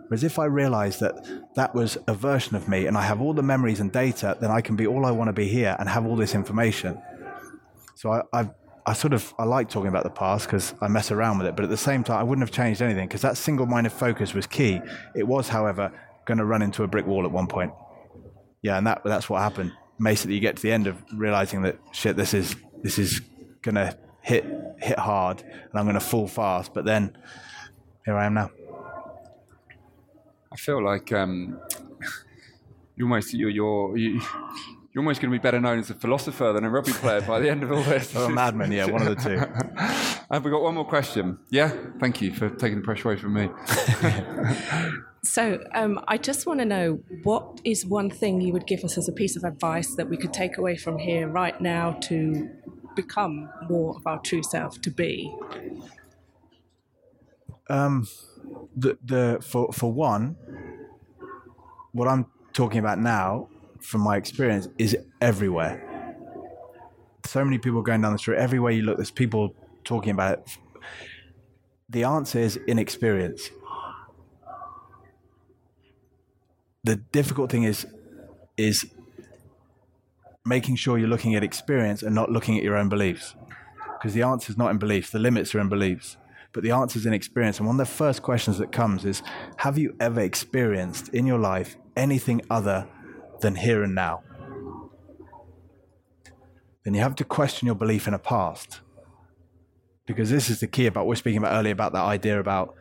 Whereas if I realize that that was a version of me and I have all the memories and data, then I can be all I want to be here and have all this information. So I, I've I sort of I like talking about the past because I mess around with it, but at the same time, I wouldn't have changed anything because that single-minded focus was key. It was, however, going to run into a brick wall at one point. Yeah, and that that's what happened. Basically, you get to the end of realizing that shit, this is this is going to hit hit hard, and I'm going to fall fast. But then here I am now. I feel like um, you're almost you're you're you, you're almost going to be better known as a philosopher than a rugby player by the end of all this. Or a madman, yeah, one of the two. Have we got one more question? Yeah, thank you for taking the pressure away from me. So, um, I just want to know what is one thing you would give us as a piece of advice that we could take away from here right now to become more of our true self, to be? Um, the the for for one, what I'm talking about now, from my experience, is everywhere. So many people going down the street. Everywhere you look, there's people talking about it. The answer is inexperience. The difficult thing is is making sure you're looking at experience and not looking at your own beliefs. Because the answer is not in beliefs, the limits are in beliefs but the answer is in experience. And one of the first questions that comes is Have you ever experienced in your life anything other than here and now? Then you have to question your belief in a past. Because this is the key about what we we're speaking about earlier about that idea about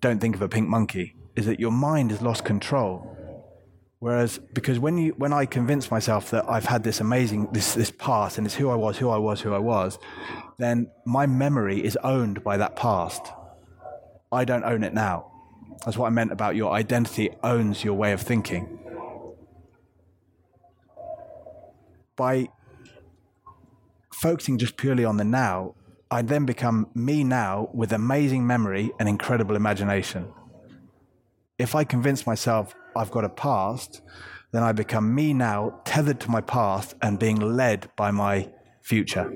don't think of a pink monkey, is that your mind has lost control. Whereas, because when you, when I convince myself that I've had this amazing, this, this past and it's who I was, who I was, who I was, then my memory is owned by that past. I don't own it now. That's what I meant about your identity owns your way of thinking. By focusing just purely on the now, I then become me now with amazing memory and incredible imagination. If I convince myself I've got a past, then I become me now, tethered to my past and being led by my future.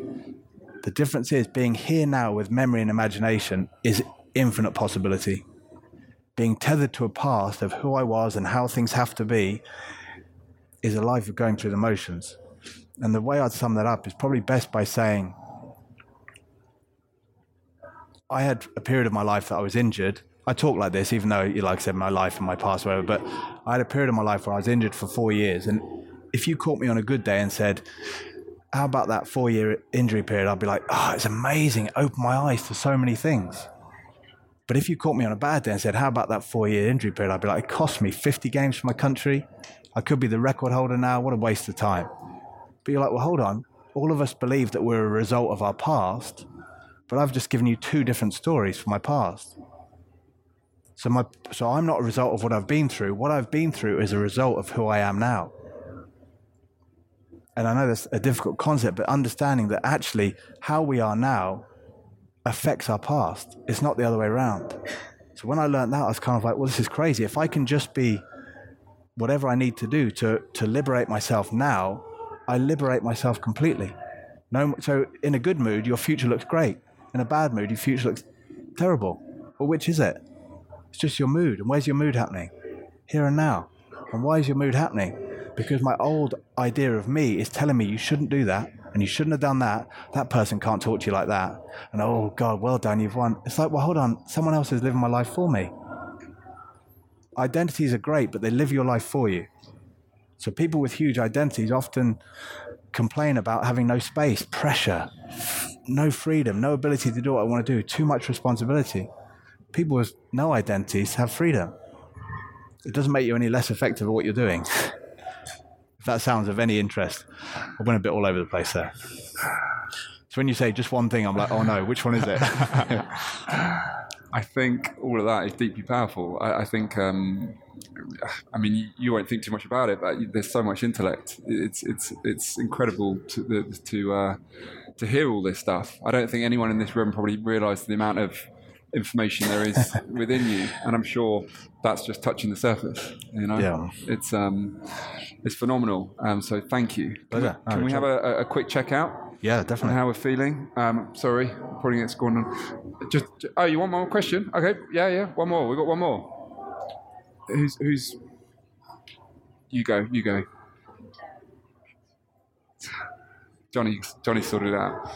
The difference is being here now with memory and imagination is infinite possibility. Being tethered to a past of who I was and how things have to be is a life of going through the motions. And the way I'd sum that up is probably best by saying I had a period of my life that I was injured. I talk like this, even though, like I said, my life and my past, whatever, but I had a period of my life where I was injured for four years. And if you caught me on a good day and said, how about that four year injury period? I'd be like, oh, it's amazing. It opened my eyes to so many things. But if you caught me on a bad day and said, how about that four year injury period? I'd be like, it cost me 50 games for my country. I could be the record holder now. What a waste of time. But you're like, well, hold on. All of us believe that we're a result of our past, but I've just given you two different stories from my past. So, my, so I'm not a result of what I've been through. What I've been through is a result of who I am now and I know that's a difficult concept, but understanding that actually how we are now affects our past. It's not the other way around. So when I learned that, I was kind of like, well, this is crazy. If I can just be whatever I need to do to, to liberate myself now, I liberate myself completely. No, so in a good mood, your future looks great. In a bad mood, your future looks terrible. Well, which is it? It's just your mood. And where's your mood happening? Here and now. And why is your mood happening? because my old idea of me is telling me you shouldn't do that and you shouldn't have done that. That person can't talk to you like that. And oh, God, well done, you've won. It's like, well, hold on, someone else is living my life for me. Identities are great, but they live your life for you. So people with huge identities often complain about having no space, pressure, no freedom, no ability to do what I want to do, too much responsibility. People with no identities have freedom. It doesn't make you any less effective at what you're doing. if that sounds of any interest. I went a bit all over the place there. So when you say just one thing, I'm like, oh no, which one is it? I think all of that is deeply powerful. I, I think, um, I mean, you, you, won't think too much about it, but there's so much intellect. It's it's it's incredible to to uh, to hear all this stuff. I don't think anyone in this room probably realised the amount of information there is within you, and I'm sure that's just touching the surface. You know, yeah. it's um, it's phenomenal. Um, so thank you. Can, we, can we have a, a quick checkout? Yeah, definitely. how we're feeling. Um, sorry, putting it going on. Just oh, you want one more question? Okay, yeah, yeah, one more. We got one more. Who's who's? You go. You go. Johnny, Johnny sorted it out.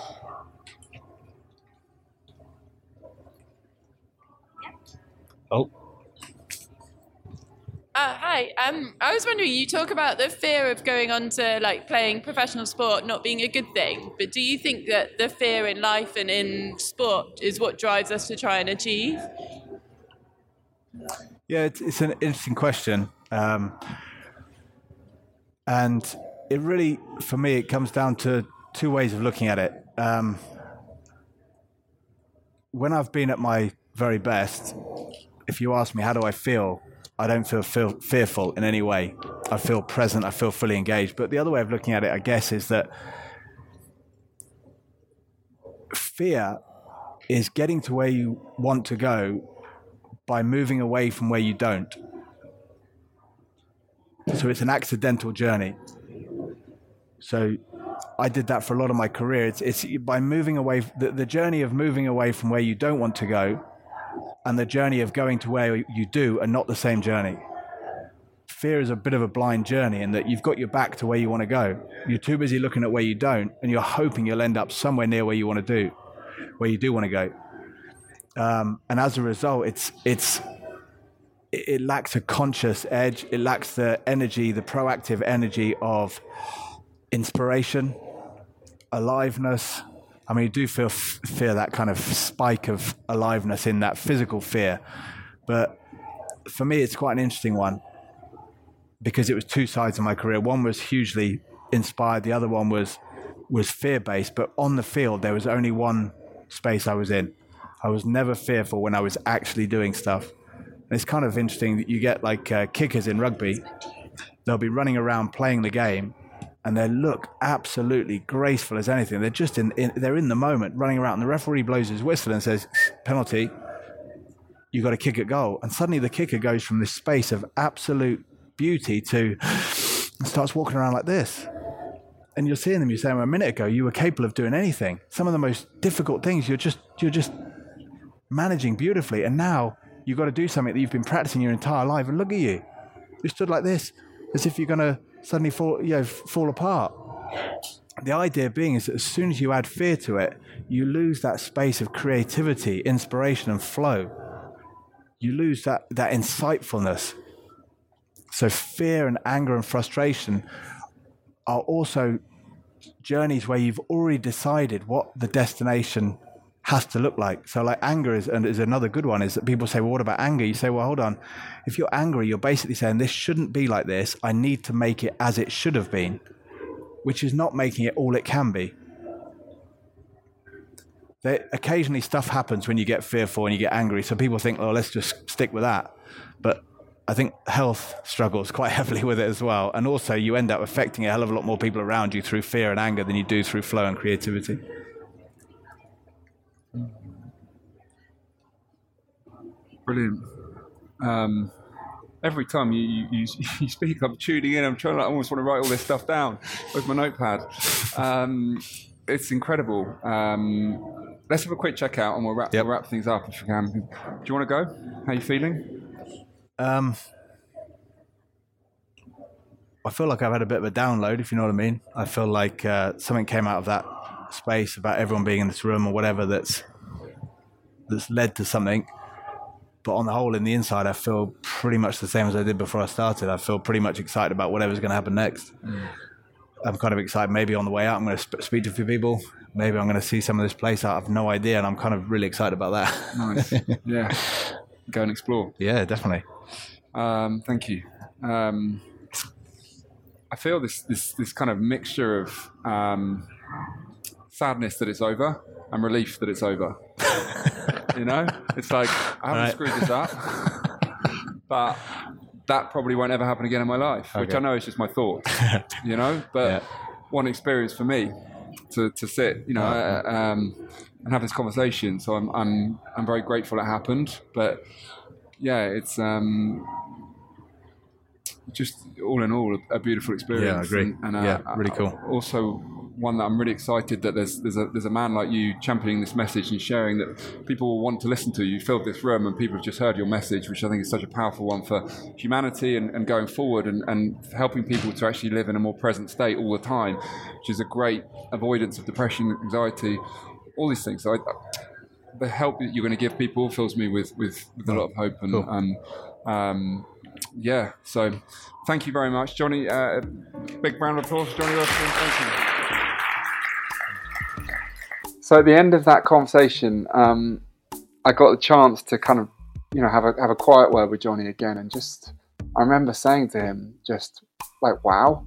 Oh. Uh, hi. Um, I was wondering, you talk about the fear of going on to like playing professional sport not being a good thing, but do you think that the fear in life and in sport is what drives us to try and achieve? Yeah, it's, it's an interesting question. Um, And it really, for me, it comes down to two ways of looking at it. Um, when I've been at my very best, if you ask me how do I feel, I don't feel, feel fearful in any way. I feel present. I feel fully engaged. But the other way of looking at it, I guess, is that fear is getting to where you want to go by moving away from where you don't. So it's an accidental journey. So I did that for a lot of my career. It's, it's by moving away, the, the journey of moving away from where you don't want to go and the journey of going to where you do are not the same journey. Fear is a bit of a blind journey in that you've got your back to where you want to go. You're too busy looking at where you don't, and you're hoping you'll end up somewhere near where you want to do, where you do want to go. Um, and as a result, it's it's it, lacks a conscious edge. It lacks the energy, the proactive energy of inspiration, aliveness. I mean, you do feel fear that kind of spike of aliveness in that physical fear, but for me, it's quite an interesting one because it was two sides of my career. One was hugely inspired. The other one was was fear based. But on the field, there was only one space I was in. I was never fearful when I was actually doing stuff. And it's kind of interesting that you get like uh, kickers in rugby. They'll be running around playing the game, and they look absolutely graceful as anything. They're just in, in they're in the moment, running around. And the referee blows his whistle and says, "Penalty." You've got to kick at goal, and suddenly the kicker goes from this space of absolute beauty to starts walking around like this. And you're seeing them. You're saying a minute ago you were capable of doing anything. Some of the most difficult things you're just you're just managing beautifully. And now you've got to do something that you've been practicing your entire life. And look at you, you stood like this, as if you're going to suddenly fall you know fall apart. The idea being is that as soon as you add fear to it, you lose that space of creativity, inspiration, and flow. You lose that that insightfulness so fear and anger and frustration are also journeys where you've already decided what the destination has to look like. So like anger is and is another good one is that people say, well, what about anger? You say, well, hold on. If you're angry, you're basically saying this shouldn't be like this. I need to make it as it should have been, which is not making it all it can be. There, occasionally stuff happens when you get fearful and you get angry. So people think, oh, let's just stick with that. But I think health struggles quite heavily with it as well. And also, you end up affecting a hell of a lot more people around you through fear and anger than you do through flow and creativity. Brilliant. Um, every time you, you, you, speak, I'm tuning in. I'm trying. To, I almost want to write all this stuff down with my notepad. Um, it's incredible. Um, let's have a quick check out, and we'll wrap, yep. we'll wrap things up if we can. Do you want to go? How are you feeling? Um, I feel like I've had a bit of a download, if you know what I mean. I feel like uh, something came out of that space about everyone being in this room or whatever that's that's led to something. But on the whole, in the inside, I feel pretty much the same as I did before I started. I feel pretty much excited about whatever's going to happen next. Mm. I'm kind of excited. Maybe on the way out, I'm going to sp- speak to a few people. Maybe I'm going to see some of this place. I have no idea, and I'm kind of really excited about that. Nice. yeah. Go and explore. Yeah, definitely. Um, thank you. Um, I feel this this this kind of mixture of um, sadness that it's over and relief that it's over. you know, it's like I haven't right. screwed this up, but that probably won't ever happen again in my life. Okay. Which I know is just my thought, you know, but yeah. one experience for me to to sit, you know. Uh, um, and have this conversation. So I'm I'm I'm very grateful it happened. But yeah, it's um, just all in all a, a beautiful experience. Yeah, I agree. And, and uh, yeah, really cool. Also, one that I'm really excited that there's there's a there's a man like you championing this message and sharing that people will want to listen to. You filled this room and people have just heard your message, which I think is such a powerful one for humanity and, and going forward and, and helping people to actually live in a more present state all the time, which is a great avoidance of depression, anxiety, all these things. So I, the help that you're going to give people fills me with with, with a lot of hope and. Cool. Um, um, yeah, so thank you very much, Johnny. Uh, big round of applause, Johnny Wilkinson. Thank you. So at the end of that conversation, um, I got the chance to kind of, you know, have a have a quiet word with Johnny again, and just I remember saying to him, just like, "Wow,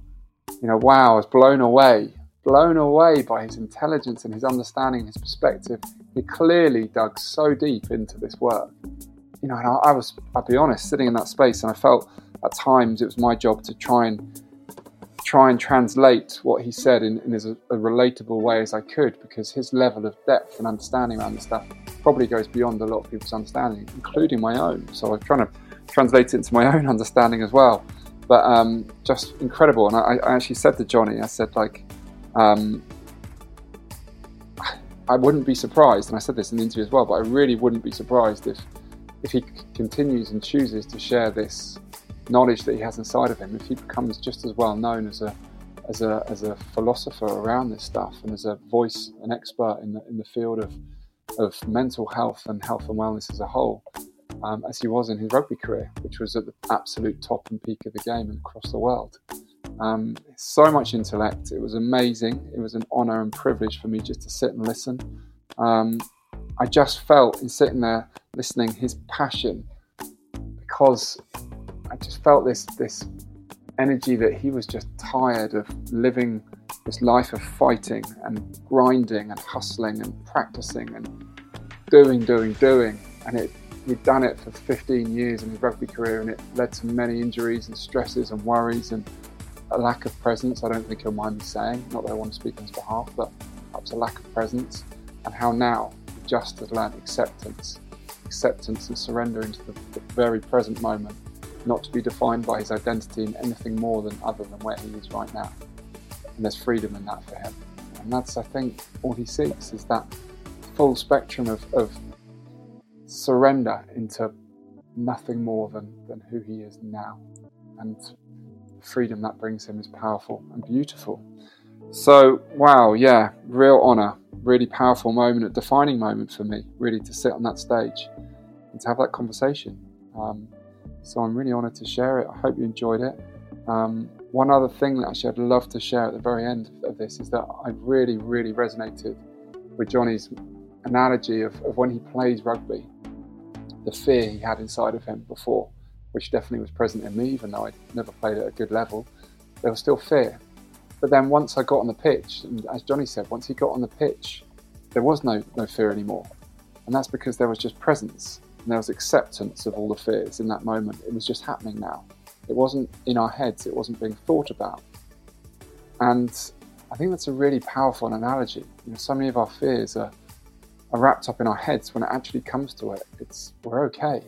you know, wow, I was blown away, blown away by his intelligence and his understanding, his perspective. He clearly dug so deep into this work. You know, and I, I was, I'll be honest, sitting in that space, and I felt at times it was my job to try and try and translate what he said in, in as a, a, relatable way as I could because his level of depth and understanding around this stuff probably goes beyond a lot of people's understanding, including my own. So I'm trying to translate it into my own understanding as well. But um, just incredible. And I, I, actually said to Johnny, I said, like, um, I wouldn't be surprised, and I said this in the interview as well, but I really wouldn't be surprised if, if he continues and chooses to share this knowledge that he has inside of him, if he becomes just as well known as a as a as a philosopher around this stuff and as a voice, an expert in the in the field of of mental health and health and wellness as a whole, um, as he was in his rugby career, which was at the absolute top and peak of the game and across the world. Um, so much intellect. It was amazing. It was an honour and privilege for me just to sit and listen. Um, I just felt in sitting there listening his passion because just felt this this energy that he was just tired of living this life of fighting and grinding and hustling and practicing and doing, doing, doing. And it he'd done it for 15 years in his rugby career and it led to many injuries and stresses and worries and a lack of presence. I don't think he'll mind me saying, not that I want to speak on his behalf, but perhaps a lack of presence. And how now just has learned acceptance, acceptance and surrender into the, the very present moment not to be defined by his identity in anything more than other than where he is right now. And there's freedom in that for him. And that's, I think, all he seeks is that full spectrum of, of surrender into nothing more than, than who he is now. And the freedom that brings him is powerful and beautiful. So, wow, yeah, real honor, really powerful moment, a defining moment for me, really to sit on that stage and to have that conversation. Um, so I'm really honoured to share it. I hope you enjoyed it. Um, one other thing that actually I'd love to share at the very end of this is that I really, really resonated with Johnny's analogy of, of when he plays rugby, the fear he had inside of him before, which definitely was present in me, even though I'd never played at a good level. There was still fear. But then once I got on the pitch, and as Johnny said, once he got on the pitch, there was no, no fear anymore. And that's because there was just presence. And there was acceptance of all the fears in that moment. It was just happening now. It wasn't in our heads, it wasn't being thought about. And I think that's a really powerful analogy. You know, so many of our fears are, are wrapped up in our heads when it actually comes to it. It's we're okay.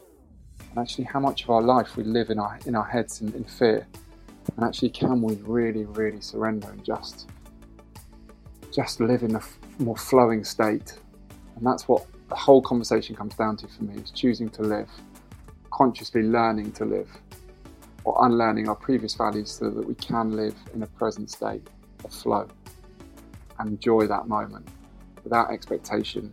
And actually how much of our life we live in our in our heads in, in fear. And actually can we really, really surrender and just just live in a f- more flowing state. And that's what the whole conversation comes down to for me is choosing to live, consciously learning to live, or unlearning our previous values so that we can live in a present state of flow and enjoy that moment without expectation,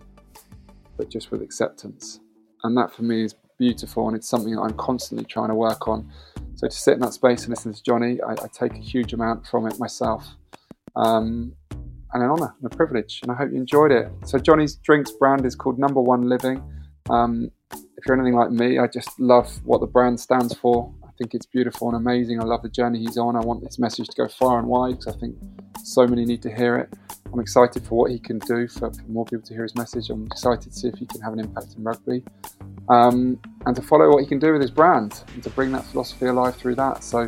but just with acceptance. And that for me is beautiful and it's something that I'm constantly trying to work on. So to sit in that space and listen to Johnny, I, I take a huge amount from it myself. Um, and an honour and a privilege. And I hope you enjoyed it. So Johnny's drinks brand is called Number One Living. Um, if you're anything like me, I just love what the brand stands for. I think it's beautiful and amazing. I love the journey he's on. I want this message to go far and wide because I think so many need to hear it. I'm excited for what he can do for, for, more people to hear his message. I'm excited to see if he can have an impact in rugby um, and to follow what he can do with his brand and to bring that philosophy alive through that. So,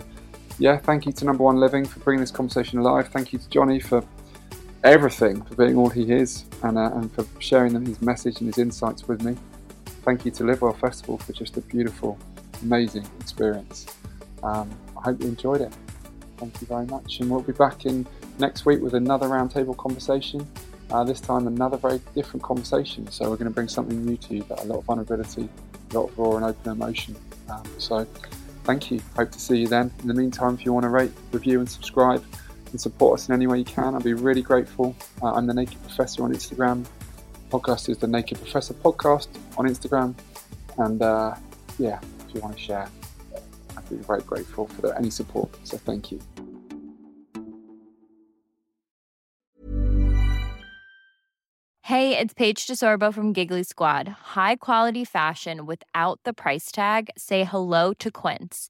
yeah, thank you to Number One Living for bringing this conversation alive. Thank you to Johnny for everything for being all he is and, uh, and for sharing his message and his insights with me. Thank you to Live Well Festival for just a beautiful, amazing experience. Um, I hope you enjoyed it. Thank you very much. And we'll be back in next week with another roundtable conversation. Uh, this time, another very different conversation. So, we're going to bring something new to you, but a lot of vulnerability, a lot of raw and open emotion. Um, so, thank you. Hope to see you then. In the meantime, if you want to rate, review, and subscribe, and support us in any way you can, I'd be really grateful. Uh, I'm the Naked Professor on Instagram. Podcast is the Naked Professor Podcast on Instagram. And uh, yeah, if you want to share, I'd be very grateful for the, any support. So thank you. Hey, it's Paige DeSorbo from Giggly Squad. High quality fashion without the price tag? Say hello to Quince.